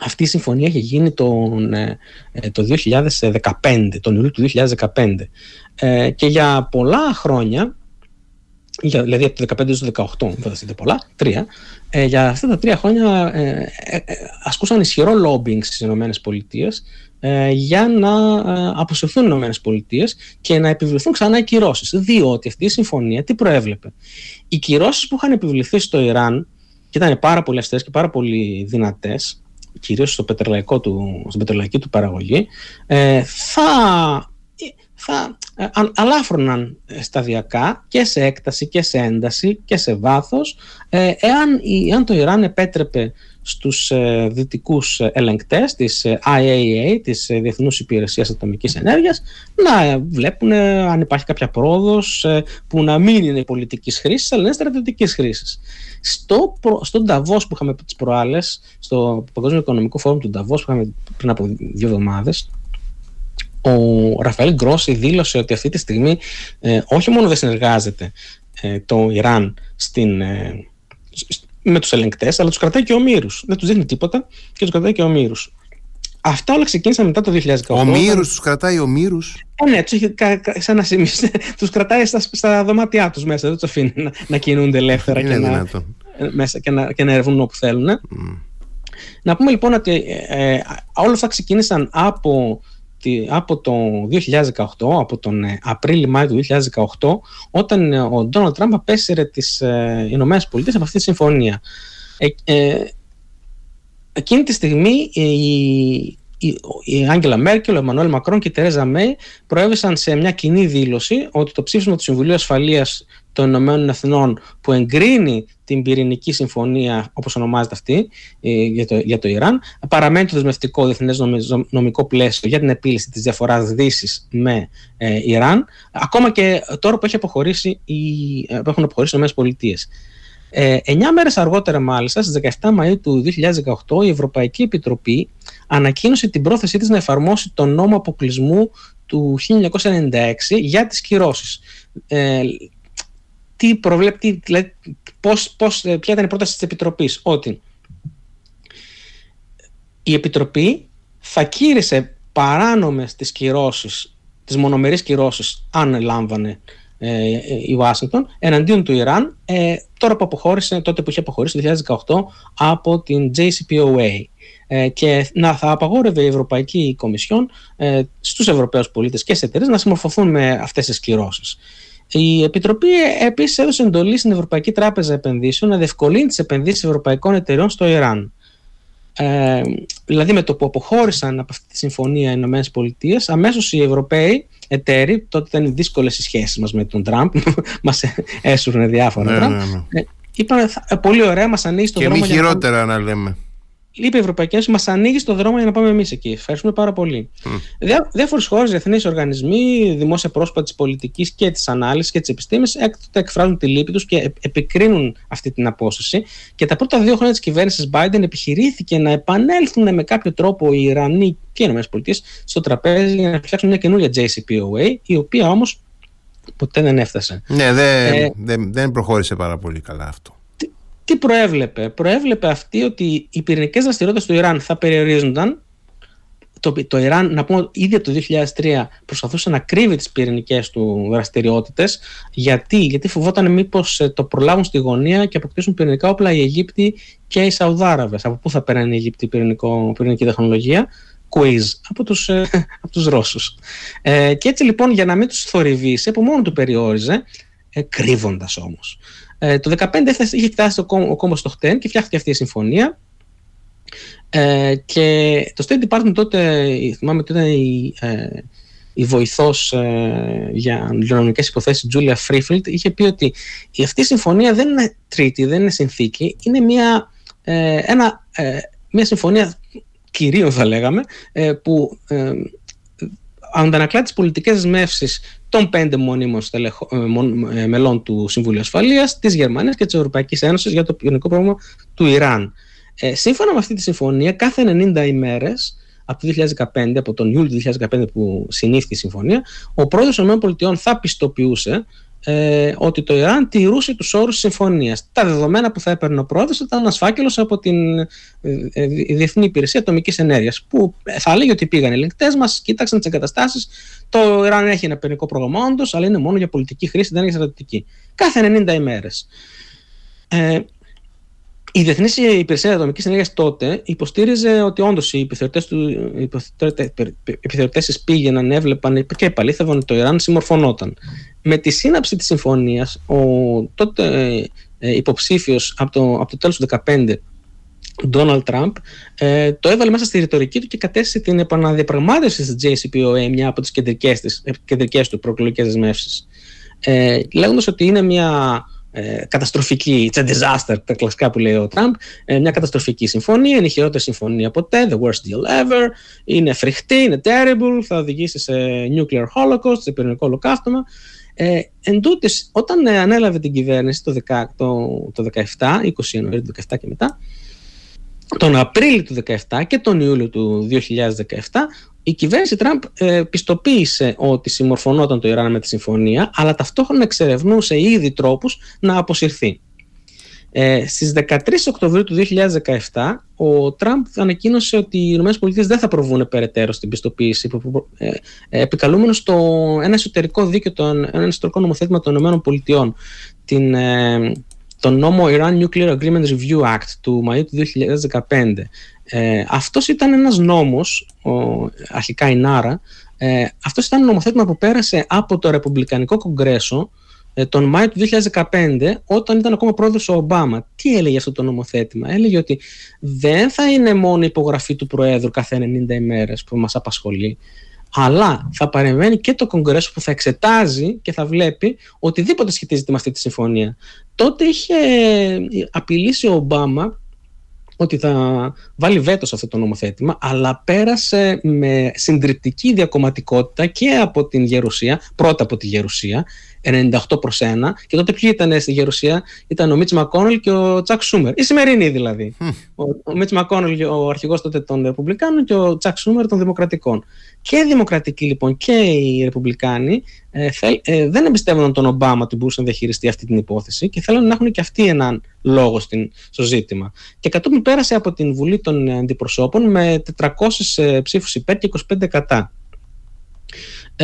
Αυτή η συμφωνία είχε γίνει τον, ε, ε, το 2015, τον Ιούλιο του 2015 ε, και για πολλά χρόνια δηλαδή από το 2015 στο 2018 δεν θα πολλά, τρία για αυτά τα τρία χρόνια ασκούσαν ισχυρό lobbying στις Ηνωμένες Πολιτείες για να αποσυρθούν οι Ηνωμένες Πολιτείες και να επιβληθούν ξανά οι κυρώσεις. Διότι αυτή η συμφωνία τι προέβλεπε; Οι κυρώσεις που είχαν επιβληθεί στο Ιράν και ήταν πάρα πολύ αυστηρές και πάρα πολύ δυνατές κυρίως στο πετρελαϊκό του, στην πετρελαϊκή του παραγωγή, ε, θα, θα ε, αλάφρωναν σταδιακά και σε έκταση και σε ένταση και σε βάθος ε, εάν, εάν το Ιράν επέτρεπε στους ε, δυτικούς ελεγκτές της IAEA, της Διεθνούς Υπηρεσίας Ατομικής Ενέργειας, να βλέπουν αν υπάρχει κάποια πρόοδος που να μην είναι πολιτικής χρήσης, αλλά είναι στρατιωτικής χρήσης. Στο, στον Νταβός που είχαμε τις προάλλες, στο Παγκόσμιο Οικονομικό Φόρουμ του Νταβός που είχαμε πριν από δύο εβδομάδες, ο Ραφαέλ Γκρόση δήλωσε ότι αυτή τη στιγμή ε, όχι μόνο δεν συνεργάζεται ε, το Ιράν στην, ε, με τους ελεγκτές, αλλά τους κρατάει και ομήρους. Δεν τους δίνει τίποτα και τους κρατάει και ομήρους. Αυτά όλα ξεκίνησαν μετά το 2018. Ομήρους, τους κρατάει ομήρους. Ε, ναι, τους, έχει, σαν να τους κρατάει στα, στα δωμάτια τους μέσα, δεν τους αφήνει να, να κινούνται ελεύθερα και να, μέσα, και, να, και να ερευνούν όπου θέλουν. Mm. Να πούμε λοιπόν ότι ε, όλα αυτά ξεκίνησαν από από το 2018, από τον ε, Απρίλιο-Μάιο του 2018, όταν ε, ο Ντόναλτ Τραμπ απέσυρε τις ε, Ηνωμένες Πολιτείες από αυτή τη συμφωνία. Ε, εκείνη τη στιγμή η, η Άγγελα Μέρκελ, ο Εμμανουέλ Μακρόν και η Τερέζα Μέη προέβησαν σε μια κοινή δήλωση ότι το ψήφισμα του Συμβουλίου Ασφαλείας των Ηνωμένων Εθνών που εγκρίνει την πυρηνική συμφωνία, όπως ονομάζεται αυτή, ε, για το, για το Ιράν, παραμένει το δεσμευτικό διεθνές νομικό πλαίσιο για την επίλυση της διαφοράς Δύσης με ε, Ιράν, ακόμα και τώρα που, έχει αποχωρήσει η, ε, που έχουν αποχωρήσει οι Ηνωμένες Πολιτείες. Ε, 9 μέρες αργότερα μάλιστα, στις 17 Μαΐου του 2018, η Ευρωπαϊκή Επιτροπή ανακοίνωσε την πρόθεσή της να εφαρμόσει τον νόμο αποκλεισμού του 1996 για τις κυρώσεις. Ε, τι προβλέπει, δηλαδή, πώς, πώς, ε, ποια ήταν η πρόταση της Επιτροπής, ότι η Επιτροπή θα κήρυσε παράνομες τις κυρώσεις, τις μονομερείς κυρώσεις, αν λάμβανε ε, η Ουάσιγκτον εναντίον του Ιράν ε, τώρα που αποχώρησε, τότε που είχε αποχωρήσει το 2018 από την JCPOA ε, και να θα απαγόρευε η Ευρωπαϊκή Κομισιόν ε, στους Ευρωπαίους πολίτες και σε εταιρείες να συμμορφωθούν με αυτές τις κυρώσεις. Η Επιτροπή επίσης έδωσε εντολή στην Ευρωπαϊκή Τράπεζα Επενδύσεων να διευκολύνει τις επενδύσεις ευρωπαϊκών εταιρεών στο Ιράν. Ε, δηλαδή με το που αποχώρησαν από αυτή τη συμφωνία οι ΗΠΑ, αμέσως οι Ευρωπαίοι εταίροι, τότε ήταν δύσκολες οι σχέσεις μας με τον Τραμπ, μας έσουρνε διάφορα. Ναι, ναι, ναι. Ε, είπαν πολύ ωραία, μας ανοίγει το και δρόμο. Και μη χειρότερα να λέμε είπε η Ευρωπαϊκή Ένωση, μας ανοίγει το δρόμο για να πάμε εμείς εκεί. Ευχαριστούμε πάρα πολύ. Mm. Διάφορες χώρες, διεθνείς οργανισμοί, δημόσια πρόσωπα της πολιτικής και της ανάλυσης και της επιστήμης έκτοτε εκφράζουν τη λύπη τους και επικρίνουν αυτή την απόσταση. Και τα πρώτα δύο χρόνια της κυβέρνησης Biden επιχειρήθηκε να επανέλθουν με κάποιο τρόπο οι Ιρανοί και οι ΗΠΑ στο τραπέζι για να φτιάξουν μια καινούργια JCPOA, η οποία όμως ποτέ δεν έφτασε. Ναι, δεν, ε, δεν, δεν προχώρησε πάρα πολύ καλά αυτό τι προέβλεπε; Προέβλεπε αυτή ότι οι πυρηνικές δραστηριότητες του Ιράν θα περιορίζονταν. Το, το Ιράν, να πούμε, ήδη από το 2003 προσπαθούσε να κρύβει τις πυρηνικές του δραστηριότητες. Γιατί; Γιατί φοβόταν μήπως ε, το προλάβουν στη γωνία και αποκτήσουν πυρηνικά όπλα οι Αιγύπτιοι και οι Σαουδάραβες. Από πού θα παίρνει η Αιγύπτη πυρηνικό, πυρηνική τεχνολογία, quiz από τους, ε, από τους Ρώσους. Ε, και έτσι λοιπόν για να μην τους θορυβήσει, από μόνο του περιόριζε, ε, κρύβοντας όμως. Ε, το 2015 είχε φτάσει ο, ο κόμμα στο χτέν και φτιάχτηκε αυτή η συμφωνία. Ε, και το State Department τότε, θυμάμαι ότι ήταν η, ε, η βοηθός ε, για λιονομικές υποθέσεις Julia Freefield είχε πει ότι αυτή η συμφωνία δεν είναι τρίτη, δεν είναι συνθήκη, είναι μια, ε, ένα, ε, μια συμφωνία κυρίων θα λέγαμε που αντανακλά τις πολιτικές δεσμεύσεις των πέντε μονίμων ε, ε, μελών του Συμβουλίου Ασφαλείας, της Γερμανίας και της Ευρωπαϊκής Ένωσης για το πυρηνικό πρόγραμμα του Ιράν. Ε, σύμφωνα με αυτή τη συμφωνία, κάθε 90 ημέρες από το 2015, από τον Ιούλιο του 2015 που συνήφθη η συμφωνία, ο πρόεδρος των ΗΠΑ θα πιστοποιούσε ε, ότι το Ιράν τηρούσε τους όρους της συμφωνίας. Τα δεδομένα που θα έπαιρνε ο πρόεδρος ήταν ένας φάκελος από την ε, ε, Διεθνή Υπηρεσία Ατομικής Ενέργειας που θα λέγει ότι πήγαν οι ελεγκτές μας, κοίταξαν τις εγκαταστάσεις, το Ιράν έχει ένα πυρηνικό πρόγραμμα όντως, αλλά είναι μόνο για πολιτική χρήση, δεν είναι για στρατιωτική. Κάθε 90 ημέρες. Ε, η Διεθνή Υπηρεσία Ατομικής Ενέργειας τότε υποστήριζε ότι όντως οι επιθεωρητές της πήγαιναν, έβλεπαν και επαλήθευαν ότι το Ιράν συμμορφωνόταν. Με τη σύναψη της συμφωνίας, ο τότε ε, υποψήφιος από το, από το τέλος του 2015, Ντόναλτ Τραμπ, ε, το έβαλε μέσα στη ρητορική του και κατέστησε την επαναδιαπραγμάτευση της JCPOA, μια από τις κεντρικές του προεκλογικές δεσμεύσεις. Ε, Λέγοντας ότι είναι μια ε, καταστροφική, it's a disaster, τα κλασικά που λέει ο Τραμπ, ε, μια καταστροφική συμφωνία, είναι η χειρότερη συμφωνία ποτέ, the worst deal ever, είναι φρικτή, είναι terrible, θα οδηγήσει σε nuclear holocaust, σε πυρηνικό ολοκαύτωμα. Ε, εν τούτης, όταν ε, ανέλαβε την κυβέρνηση το, 10, το, το 17, 20 Ιανουαρίου του 17 και μετά, τον Απρίλιο του 2017 και τον Ιούλιο του 2017 η κυβέρνηση Τραμπ ε, πιστοποίησε ότι συμμορφωνόταν το Ιράν με τη συμφωνία, αλλά ταυτόχρονα εξερευνούσε ήδη τρόπους να αποσυρθεί. Ε, στις 13 Οκτωβρίου του 2017 ο Τραμπ ανακοίνωσε ότι οι ΗΠΑ δεν θα προβούν περαιτέρω στην πιστοποίηση ε, ε, επικαλούμενο το ένα εσωτερικό δίκαιο, ένα εσωτερικό νομοθέτημα των ΗΠΑ την, ε, τον νόμο Iran Nuclear Agreement Review Act του Μαΐου του 2015 ε, αυτός ήταν ένας νόμος, ο, αρχικά η Νάρα, ε, αυτός ήταν ένα νομοθέτημα που πέρασε από το Ρεπουμπλικανικό Κογκρέσο ε, τον Μάιο του 2015 όταν ήταν ακόμα πρόεδρος ο Ομπάμα. Τι έλεγε αυτό το νομοθέτημα; Έλεγε ότι δεν θα είναι μόνο η υπογραφή του Προέδρου κάθε 90 ημέρες που μας απασχολεί, αλλά θα παρεμβαίνει και το Κογκρέσο που θα εξετάζει και θα βλέπει οτιδήποτε σχετίζεται με αυτή τη συμφωνία. Τότε είχε απειλήσει ο Ομπάμα ότι θα βάλει βέτο σε αυτό το νομοθέτημα, αλλά πέρασε με συντριπτική διακομματικότητα και από την Γερουσία, πρώτα από τη Γερουσία, 98 προς 1 και τότε ποιοι ήταν στη Γερουσία; Ήταν ο Μίτς Μακόνελ και ο Τσακ Σούμερ η σημερινή δηλαδή ο, ο Μίτς Μακόνελ ο αρχηγός τότε των Ρεπουμπλικάνων και ο Τσακ Σούμερ των Δημοκρατικών και οι Δημοκρατικοί λοιπόν και οι Ρεπουμπλικάνοι ε, ε, δεν εμπιστεύονταν τον Ομπάμα ότι μπορούσε να διαχειριστεί αυτή την υπόθεση και θέλουν να έχουν και αυτοί έναν λόγο στην, στο ζήτημα. Και κατόπιν πέρασε από την Βουλή των Αντιπροσώπων με 400 ε, ψήφους υπέρ και 25 κατά.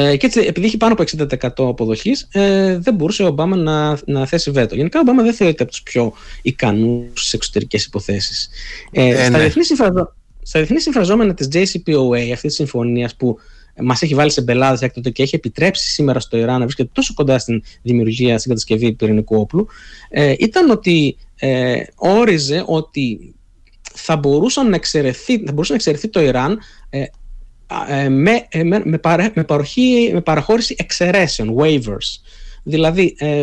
Ε, και έτσι, επειδή είχε πάνω από 60% αποδοχής, ε, δεν μπορούσε ο Ομπάμα να, να θέσει βέτο. Γενικά, ο Ομπάμα δεν θεωρείται από τους πιο ικανούς στι εξωτερικές υποθέσεις. Ε, ε, στα, ναι. διεθνή συμφραζο... στα διεθνή συμφραζόμενα της JCPOA, αυτή της συμφωνίας που μας έχει βάλει σε μπελάδες έκτοτε και έχει επιτρέψει σήμερα στο Ιράν να βρίσκεται τόσο κοντά στην δημιουργία, στην κατασκευή πυρηνικού όπλου, ε, ήταν ότι ε, όριζε ότι θα, μπορούσαν να εξαιρεθεί, θα μπορούσε να εξαιρεθεί το Ιράν ε, ε, με, ε, με, με, με, παροχή, με παραχώρηση εξαιρέσεων, waivers. Δηλαδή, ε,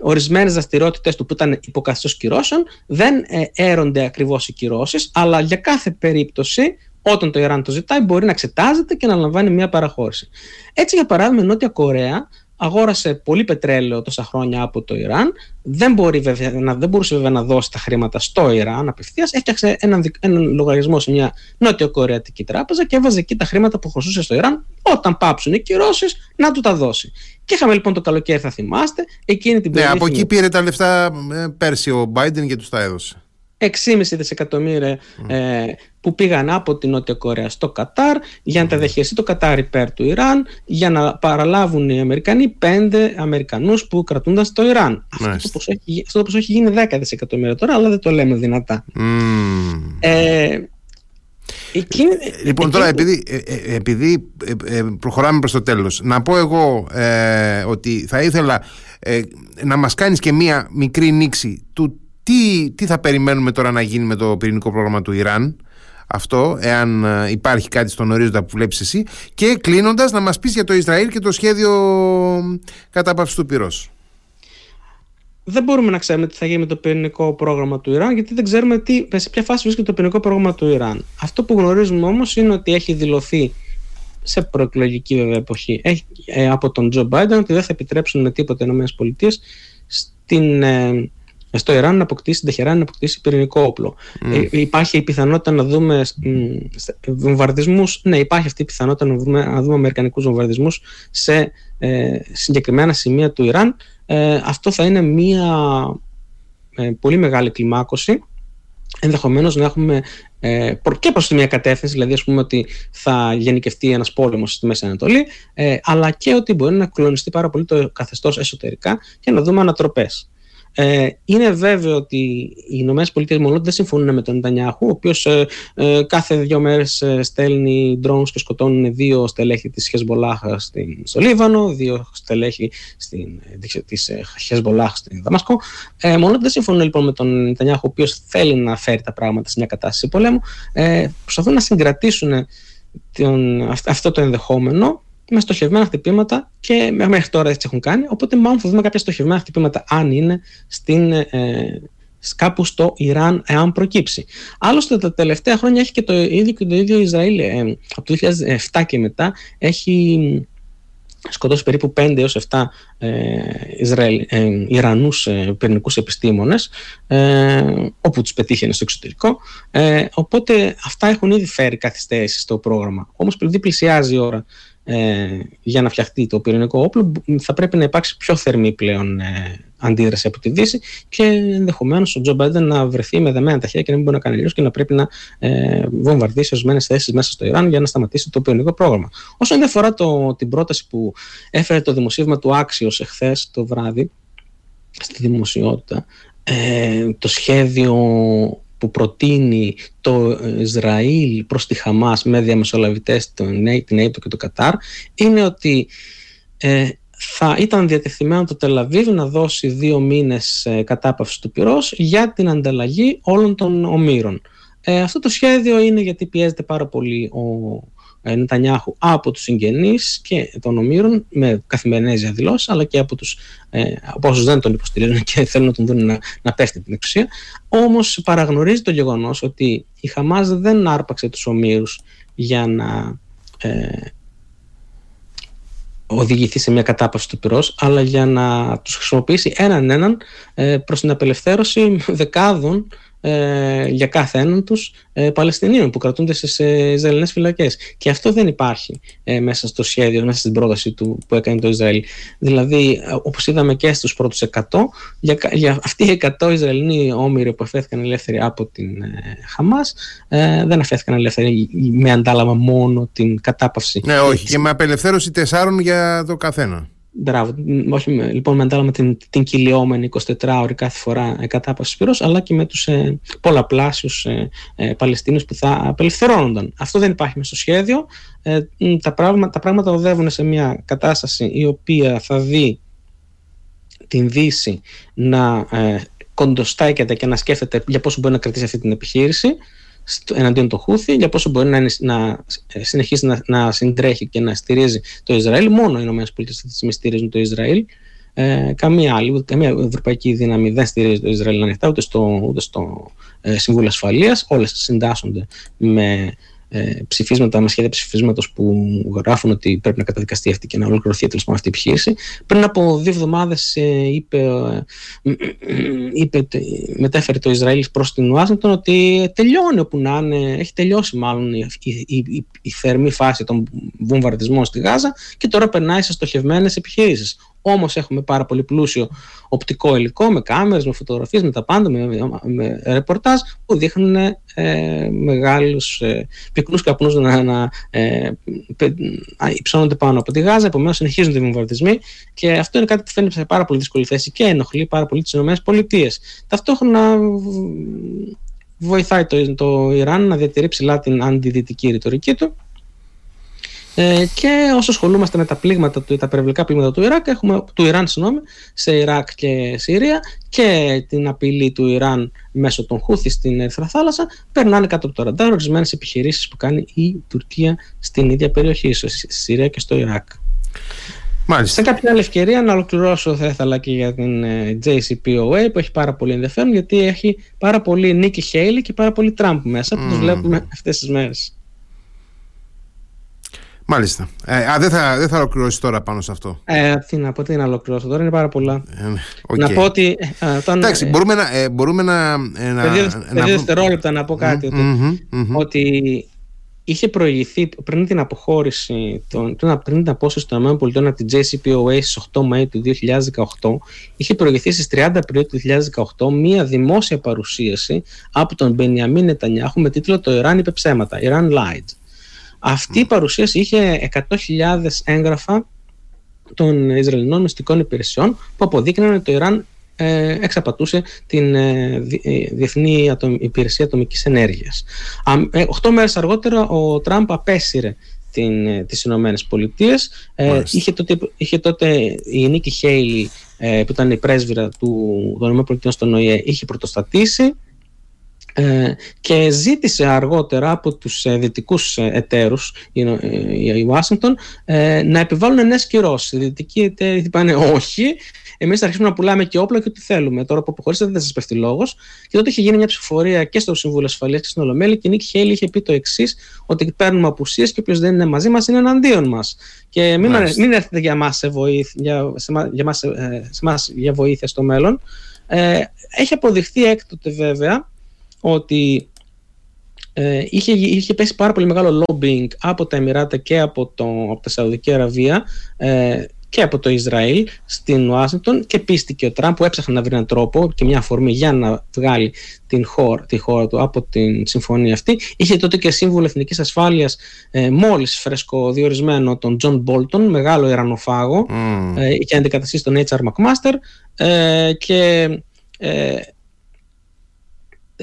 ορισμένες δραστηριότητες του που ήταν υποκαθιστός κυρώσεων δεν ε, έρονται ακριβώς οι κυρώσεις, αλλά για κάθε περίπτωση όταν το Ιράν το ζητάει μπορεί να εξετάζεται και να λαμβάνει μια παραχώρηση. Έτσι για παράδειγμα η Νότια Κορέα αγόρασε πολύ πετρέλαιο τόσα χρόνια από το Ιράν. Δεν, μπορεί, βέβαια, να, δεν μπορούσε βέβαια να δώσει τα χρήματα στο Ιράν απευθείας. Έφτιαξε έναν, έναν λογαριασμό σε μια νότιο-κορεατική τράπεζα και έβαζε εκεί τα χρήματα που χρωστούσε στο Ιράν. Όταν πάψουν οι κυρώσεις, να του τα δώσει. Και είχαμε λοιπόν το καλοκαίρι, θα θυμάστε, εκείνη την περίοδο. Ναι, από εκεί πήρε τα λεφτά ε, πέρσι ο Biden και τους τα έδωσε. 6,5 δισεκατομμύρια ε, που πήγαν από την Νότια Κορέα στο Κατάρ για να τα δεχεστεί το Κατάρ υπέρ του Ιράν για να παραλάβουν οι Αμερικανοί πέντε Αμερικανούς που κρατούνταν στο Ιράν. Αυτό το, ποσό έχει, αυτό το ποσό έχει γίνει 10 δισεκατομμύρια τώρα αλλά δεν το λέμε δυνατά. Ε, Εκείνη, λοιπόν τώρα επειδή, ε, ε, επειδή ε, προχωράμε προς το τέλος να πω εγώ ότι θα ήθελα να μας κάνεις και μία μικρή νήξη του τι, τι θα περιμένουμε τώρα να γίνει με το πυρηνικό πρόγραμμα του Ιράν; Αυτό, εάν ε, υπάρχει κάτι στον ορίζοντα που βλέπεις εσύ και κλείνοντας να μας πεις για το Ισραήλ και το σχέδιο κατάπαυσης του πυρός. Δεν μπορούμε να ξέρουμε τι θα γίνει με το πυρηνικό πρόγραμμα του Ιράν, γιατί δεν ξέρουμε τι, σε ποια φάση βρίσκεται το πυρηνικό πρόγραμμα του Ιράν. Αυτό που γνωρίζουμε όμως είναι ότι έχει δηλωθεί σε προεκλογική βέβαια εποχή έχει, ε, από τον Τζο Μπάιντεν ότι δεν θα επιτρέψουν με τίποτα οι ΗΠΑ στην ε, στο Ιράν να αποκτήσει, την Τεχεράν να αποκτήσει πυρηνικό όπλο. Ε, υπάρχει η πιθανότητα να δούμε βομβαρδισμούς. Ναι, υπάρχει αυτή η πιθανότητα να δούμε, να δούμε αμερικανικούς βομβαρδισμούς σε ε, συγκεκριμένα σημεία του Ιράν. Ε, αυτό θα είναι μια ε, πολύ μεγάλη κλιμάκωση. Ενδεχομένως να έχουμε ε, και προς τη μια κατεύθυνση, δηλαδή ας πούμε ότι θα γενικευτεί ένας πόλεμος στη Μέση Ανατολή, ε, αλλά και ότι μπορεί να κλονιστεί πάρα πολύ το καθεστώς εσωτερικά και να δούμε ανατροπές. Ε, είναι βέβαιο ότι οι Ηνωμένες Πολιτείες μόνο δεν συμφωνούν με τον Νετανιάχου, ο οποίος ε, ε, κάθε δύο μέρες ε, στέλνει drones και σκοτώνουν δύο στελέχη της Χεσμολάχ στο Λίβανο, δύο στελέχη της Χεσμολάχ στην Δαμασκό. Ε, μόνο δεν συμφωνούν λοιπόν με τον Νετανιάχου, ο οποίος θέλει να φέρει τα πράγματα σε μια κατάσταση πολέμου. Ε, προσπαθούν να συγκρατήσουν τον, αυτό το ενδεχόμενο με στοχευμένα χτυπήματα και μέχρι τώρα έτσι έχουν κάνει. Οπότε, μάλλον θα δούμε κάποια στοχευμένα χτυπήματα, αν είναι στην, ε, κάπου στο Ιράν, εάν προκύψει. Άλλωστε, τα τελευταία χρόνια έχει και το ίδιο και το ίδιο Ισραήλ. Ε, από το 2007 και μετά έχει σκοτώσει περίπου 5 έως 7 ε, Ισραήλ, ε, Ιρανούς ε, πυρηνικούς επιστήμονες ε, όπου τους πετύχαινε στο εξωτερικό ε, οπότε αυτά έχουν ήδη φέρει καθυστέρηση στο πρόγραμμα όμως επειδή πλησιάζει η ώρα ε, για να φτιαχτεί το πυρηνικό όπλο θα πρέπει να υπάρξει πιο θερμή πλέον ε, αντίδραση από τη Δύση και ενδεχομένως ο Τζο Μπάιντεν να βρεθεί με δεμένα τα χέρια και να μην μπορεί να κάνει αλλιώς και να πρέπει να ε, βομβαρδίσει ορισμένες θέσεις μέσα στο Ιράν για να σταματήσει το πυρηνικό πρόγραμμα. Όσον αφορά το, την πρόταση που έφερε το δημοσίευμα του Άξιος εχθές το βράδυ στη δημοσιότητα, ε, το σχέδιο που προτείνει το Ισραήλ προς τη Χαμάς με διαμεσολαβητές την Αίγυπτο και το Κατάρ είναι ότι ε, θα ήταν διατεθειμένο το Τελαβίβ να δώσει δύο μήνες ε, κατάπαυσης του πυρός για την ανταλλαγή όλων των ομήρων. Ε, αυτό το σχέδιο είναι γιατί πιέζεται πάρα πολύ ο ε, Νετανιάχου από τους συγγενείς και των ομήρων με καθημερινές διαδηλώσεις αλλά και από, τους, ε, από όσους δεν τον υποστηρίζουν και θέλουν να τον δουν να, να πέφτει την εξουσία. Όμως παραγνωρίζει το γεγονός ότι η Χαμάς δεν άρπαξε τους ομήρους για να ε, οδηγηθεί σε μια κατάπαυση του πυρός αλλά για να τους χρησιμοποιήσει έναν έναν ε, προς την απελευθέρωση δεκάδων ε, για κάθε έναν τους ε, Παλαιστινίων που κρατούνται στις ε, Ισραηλινές φυλακές. Και αυτό δεν υπάρχει ε, μέσα στο σχέδιο, μέσα στην πρόταση του που έκανε το Ισραήλ. Δηλαδή, ε, όπως είδαμε και στους πρώτους 100, για, για αυτοί οι 100 Ισραηλινοί όμοιροι που αφέθηκαν ελεύθεροι από την ε, Χαμάς, δεν αφέθηκαν ελεύθεροι με αντάλλαγμα μόνο την κατάπαυση. Ναι, όχι, και με απελευθέρωση τεσσάρων για το καθένα. Μπράβο. Όχι, λοιπόν, με αντάλλαγμα την, την κυλιόμενη 24ωρη κάθε φορά κατάπαυσης πυρός, αλλά και με τους ε, πολλαπλάσιους ε, ε, Παλαιστίνους που θα απελευθερώνονταν. Αυτό δεν υπάρχει μέσα στο σχέδιο. Ε, τα, πράγματα, τα πράγματα οδεύουν σε μια κατάσταση η οποία θα δει την Δύση να ε, κοντοστάκεται και να σκέφτεται για πόσο μπορεί να κρατήσει αυτή την επιχείρηση εναντίον του Χούθη, για πόσο μπορεί να, να ε, συνεχίσει να, να συντρέχει και να στηρίζει το Ισραήλ. Μόνο οι ΗΠΑ αυτή τη στιγμή στηρίζουν το Ισραήλ. Ε, καμία άλλη, καμία ευρωπαϊκή δύναμη δεν στηρίζει το Ισραήλ ανοιχτά, ούτε στο, ούτε στο ε, Συμβούλιο Ασφαλείας. Όλες συντάσσονται με ε, ψηφίσματα, με σχέδια ψηφίσματος που γράφουν ότι πρέπει να καταδικαστεί αυτή και να ολοκληρωθεί τέλος αυτή η επιχείρηση. Πριν από δύο εβδομάδες ε, είπε, ε, είπε, μετέφερε το Ισραήλ προς την Ουάσιγκτον ότι τελειώνει όπου να είναι, έχει τελειώσει μάλλον η, η, η, η θερμή φάση των βομβαρδισμών στη Γάζα και τώρα περνάει σε στοχευμένες επιχειρήσεις. Όμως έχουμε πάρα πολύ πλούσιο οπτικό υλικό με κάμερες, με φωτογραφίες, με τα πάντα, με, με, ρεπορτάζ που δείχνουν ε, μεγάλους ε, πυκνούς καπνούς να, να ε, υψώνονται πάνω από τη Γάζα, επομένως συνεχίζουν οι βομβαρδισμοί και αυτό είναι κάτι που φαίνεται σε πάρα πολύ δύσκολη θέση και ενοχλεί πάρα πολύ τις ΗΠΑ. Ταυτόχρονα βοηθάει το, το Ιράν να διατηρεί ψηλά την αντιδυτική ρητορική του ε, και όσο ασχολούμαστε με τα πλήγματα, τα περιβαλλικά πλήγματα του, Ιράκ, έχουμε, του Ιράν συγγνώμη, σε Ιράκ και Συρία και την απειλή του Ιράν μέσω των Χούθης στην Ερυθρά Θάλασσα, περνάνε κάτω από το ραντάρ ορισμένες επιχειρήσεις που κάνει η Τουρκία στην ίδια περιοχή, στη Συρία και στο Ιράκ. Μάλιστα. Σε κάποια άλλη ευκαιρία να ολοκληρώσω θα ήθελα και για την ε, JCPOA που έχει πάρα πολύ ενδιαφέρον γιατί έχει πάρα πολύ Νίκη Χέιλι και πάρα πολύ Τραμπ μέσα που mm. τους βλέπουμε αυτές τις μέρες. Μάλιστα. Ε, α, δεν θα, δεν θα ολοκληρώσει τώρα πάνω σε αυτό. Ε, τι να πω, τι να ολοκληρώσω τώρα, είναι πάρα πολλά. Ε, Να πω ότι. Ε, όταν, Εντάξει, μπορούμε να. Ε, μπορούμε να, ε, να, να, δευτερόλεπτα να πω κάτι. ότι, ότι είχε προηγηθεί πριν την αποχώρηση, τον, πριν την απόσταση των ΗΠΑ από την JCPOA στις 8 Μαΐου του 2018, είχε προηγηθεί στις 30 Απριλίου του 2018 μία δημόσια παρουσίαση από τον Μπενιαμίν Νετανιάχου με τίτλο «Το Ιράν είπε ψέματα», «Iran lied». Αυτή η παρουσίαση είχε 100.000 έγγραφα των Ισραηλινών μυστικών υπηρεσιών που αποδείκνυαν ότι το Ιράν ε, εξαπατούσε την ε, ε, Διεθνή Υπηρεσία Ατομικής Ενέργειας. Οχτώ μέρες αργότερα ο Τραμπ απέσυρε την, τις Ηνωμένες Πολιτείες. είχε, τότε, είχε τότε η Νίκη Χέιλι που ήταν η πρέσβυρα του, των ΗΠΑ στον ΟΗΕ είχε πρωτοστατήσει ε, και ζήτησε αργότερα από τους ε, δυτικούς ε, εταίρους η Ουάσιγκτον να επιβάλλουν νέες κυρώσεις. Οι δυτικοί εταίροι είπαν όχι, εμείς θα αρχίσουμε να πουλάμε και όπλα και ό,τι θέλουμε. Τώρα που αποχωρήσατε δεν σας πέφτει λόγος. Και τότε είχε γίνει μια ψηφοφορία και στο Συμβούλιο Ασφαλείας και στην Ολομέλη και η Νίκη Χέιλι είχε πει το εξής ότι παίρνουμε απουσίες και όποιος δεν είναι μαζί μας είναι εναντίον μας. Και μην, μην έρθετε για μας σε βοήθεια, για, για, μας, σε μας για βοήθεια στο μέλλον. Ε, έχει αποδειχθεί έκτοτε βέβαια ότι ε, είχε, είχε πέσει πάρα πολύ μεγάλο lobbying από τα Εμιράτα και από, το, από τη Σαουδική Αραβία ε, και από το Ισραήλ στην Ουάσιγκτον και πείστηκε ο Τραμπ που έψαχνε να βρει έναν τρόπο και μια αφορμή για να βγάλει την χώρα, τη χώρα του από την συμφωνία αυτή. Είχε τότε και σύμβουλο εθνικής ασφάλειας ε, μόλις φρεσκοδιορισμένο τον Τζον Μπόλτον, μεγάλο Ιρανοφάγο, mm. ε, είχε αντικαταστήσει τον H.R. McMaster ε, και ε,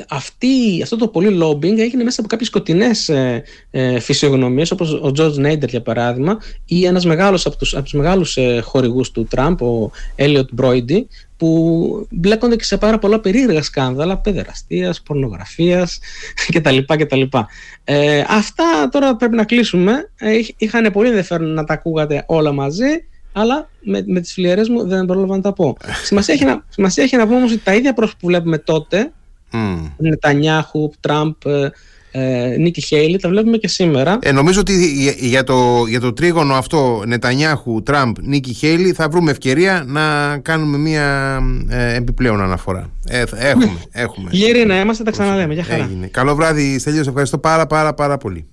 αυτή, αυτό το πολύ lobbying έγινε μέσα από κάποιες σκοτεινές ε, ε, φυσιογνωμίες όπως ο George Νέιντερ για παράδειγμα ή ένας μεγάλος από τους, από τους μεγάλους ε, χορηγούς του Τραμπ, ο Elliot Μπρόιντι που μπλέκονται και σε πάρα πολλά περίεργα σκάνδαλα παιδεραστίας, πορνογραφίας κτλ. κτλ. Ε, αυτά τώρα πρέπει να κλείσουμε. Ε, είχαν πολύ ενδιαφέρον να τα ακούγατε όλα μαζί αλλά με, με τις φιλιαρές μου δεν πρόλαβα να τα πω. σημασία, έχει να, σημασία έχει να πούμε όμως ότι τα ίδια πρόσωπα που βλέπουμε τότε Mm. Νετανιάχου, Τραμπ, ε, ε, Νίκη Χέιλι, τα βλέπουμε και σήμερα. Ε, νομίζω ότι για το, για το τρίγωνο αυτό Νετανιάχου, Τραμπ, Νίκη Χέιλι θα βρούμε ευκαιρία να κάνουμε μια ε, επιπλέον αναφορά. Ε, έχουμε, έχουμε. Γύρι να είμαστε, τα ξαναλέμε. Για χαρά. Έγινε. Καλό βράδυ, Στέλιο. Ευχαριστώ πάρα πάρα πάρα πολύ.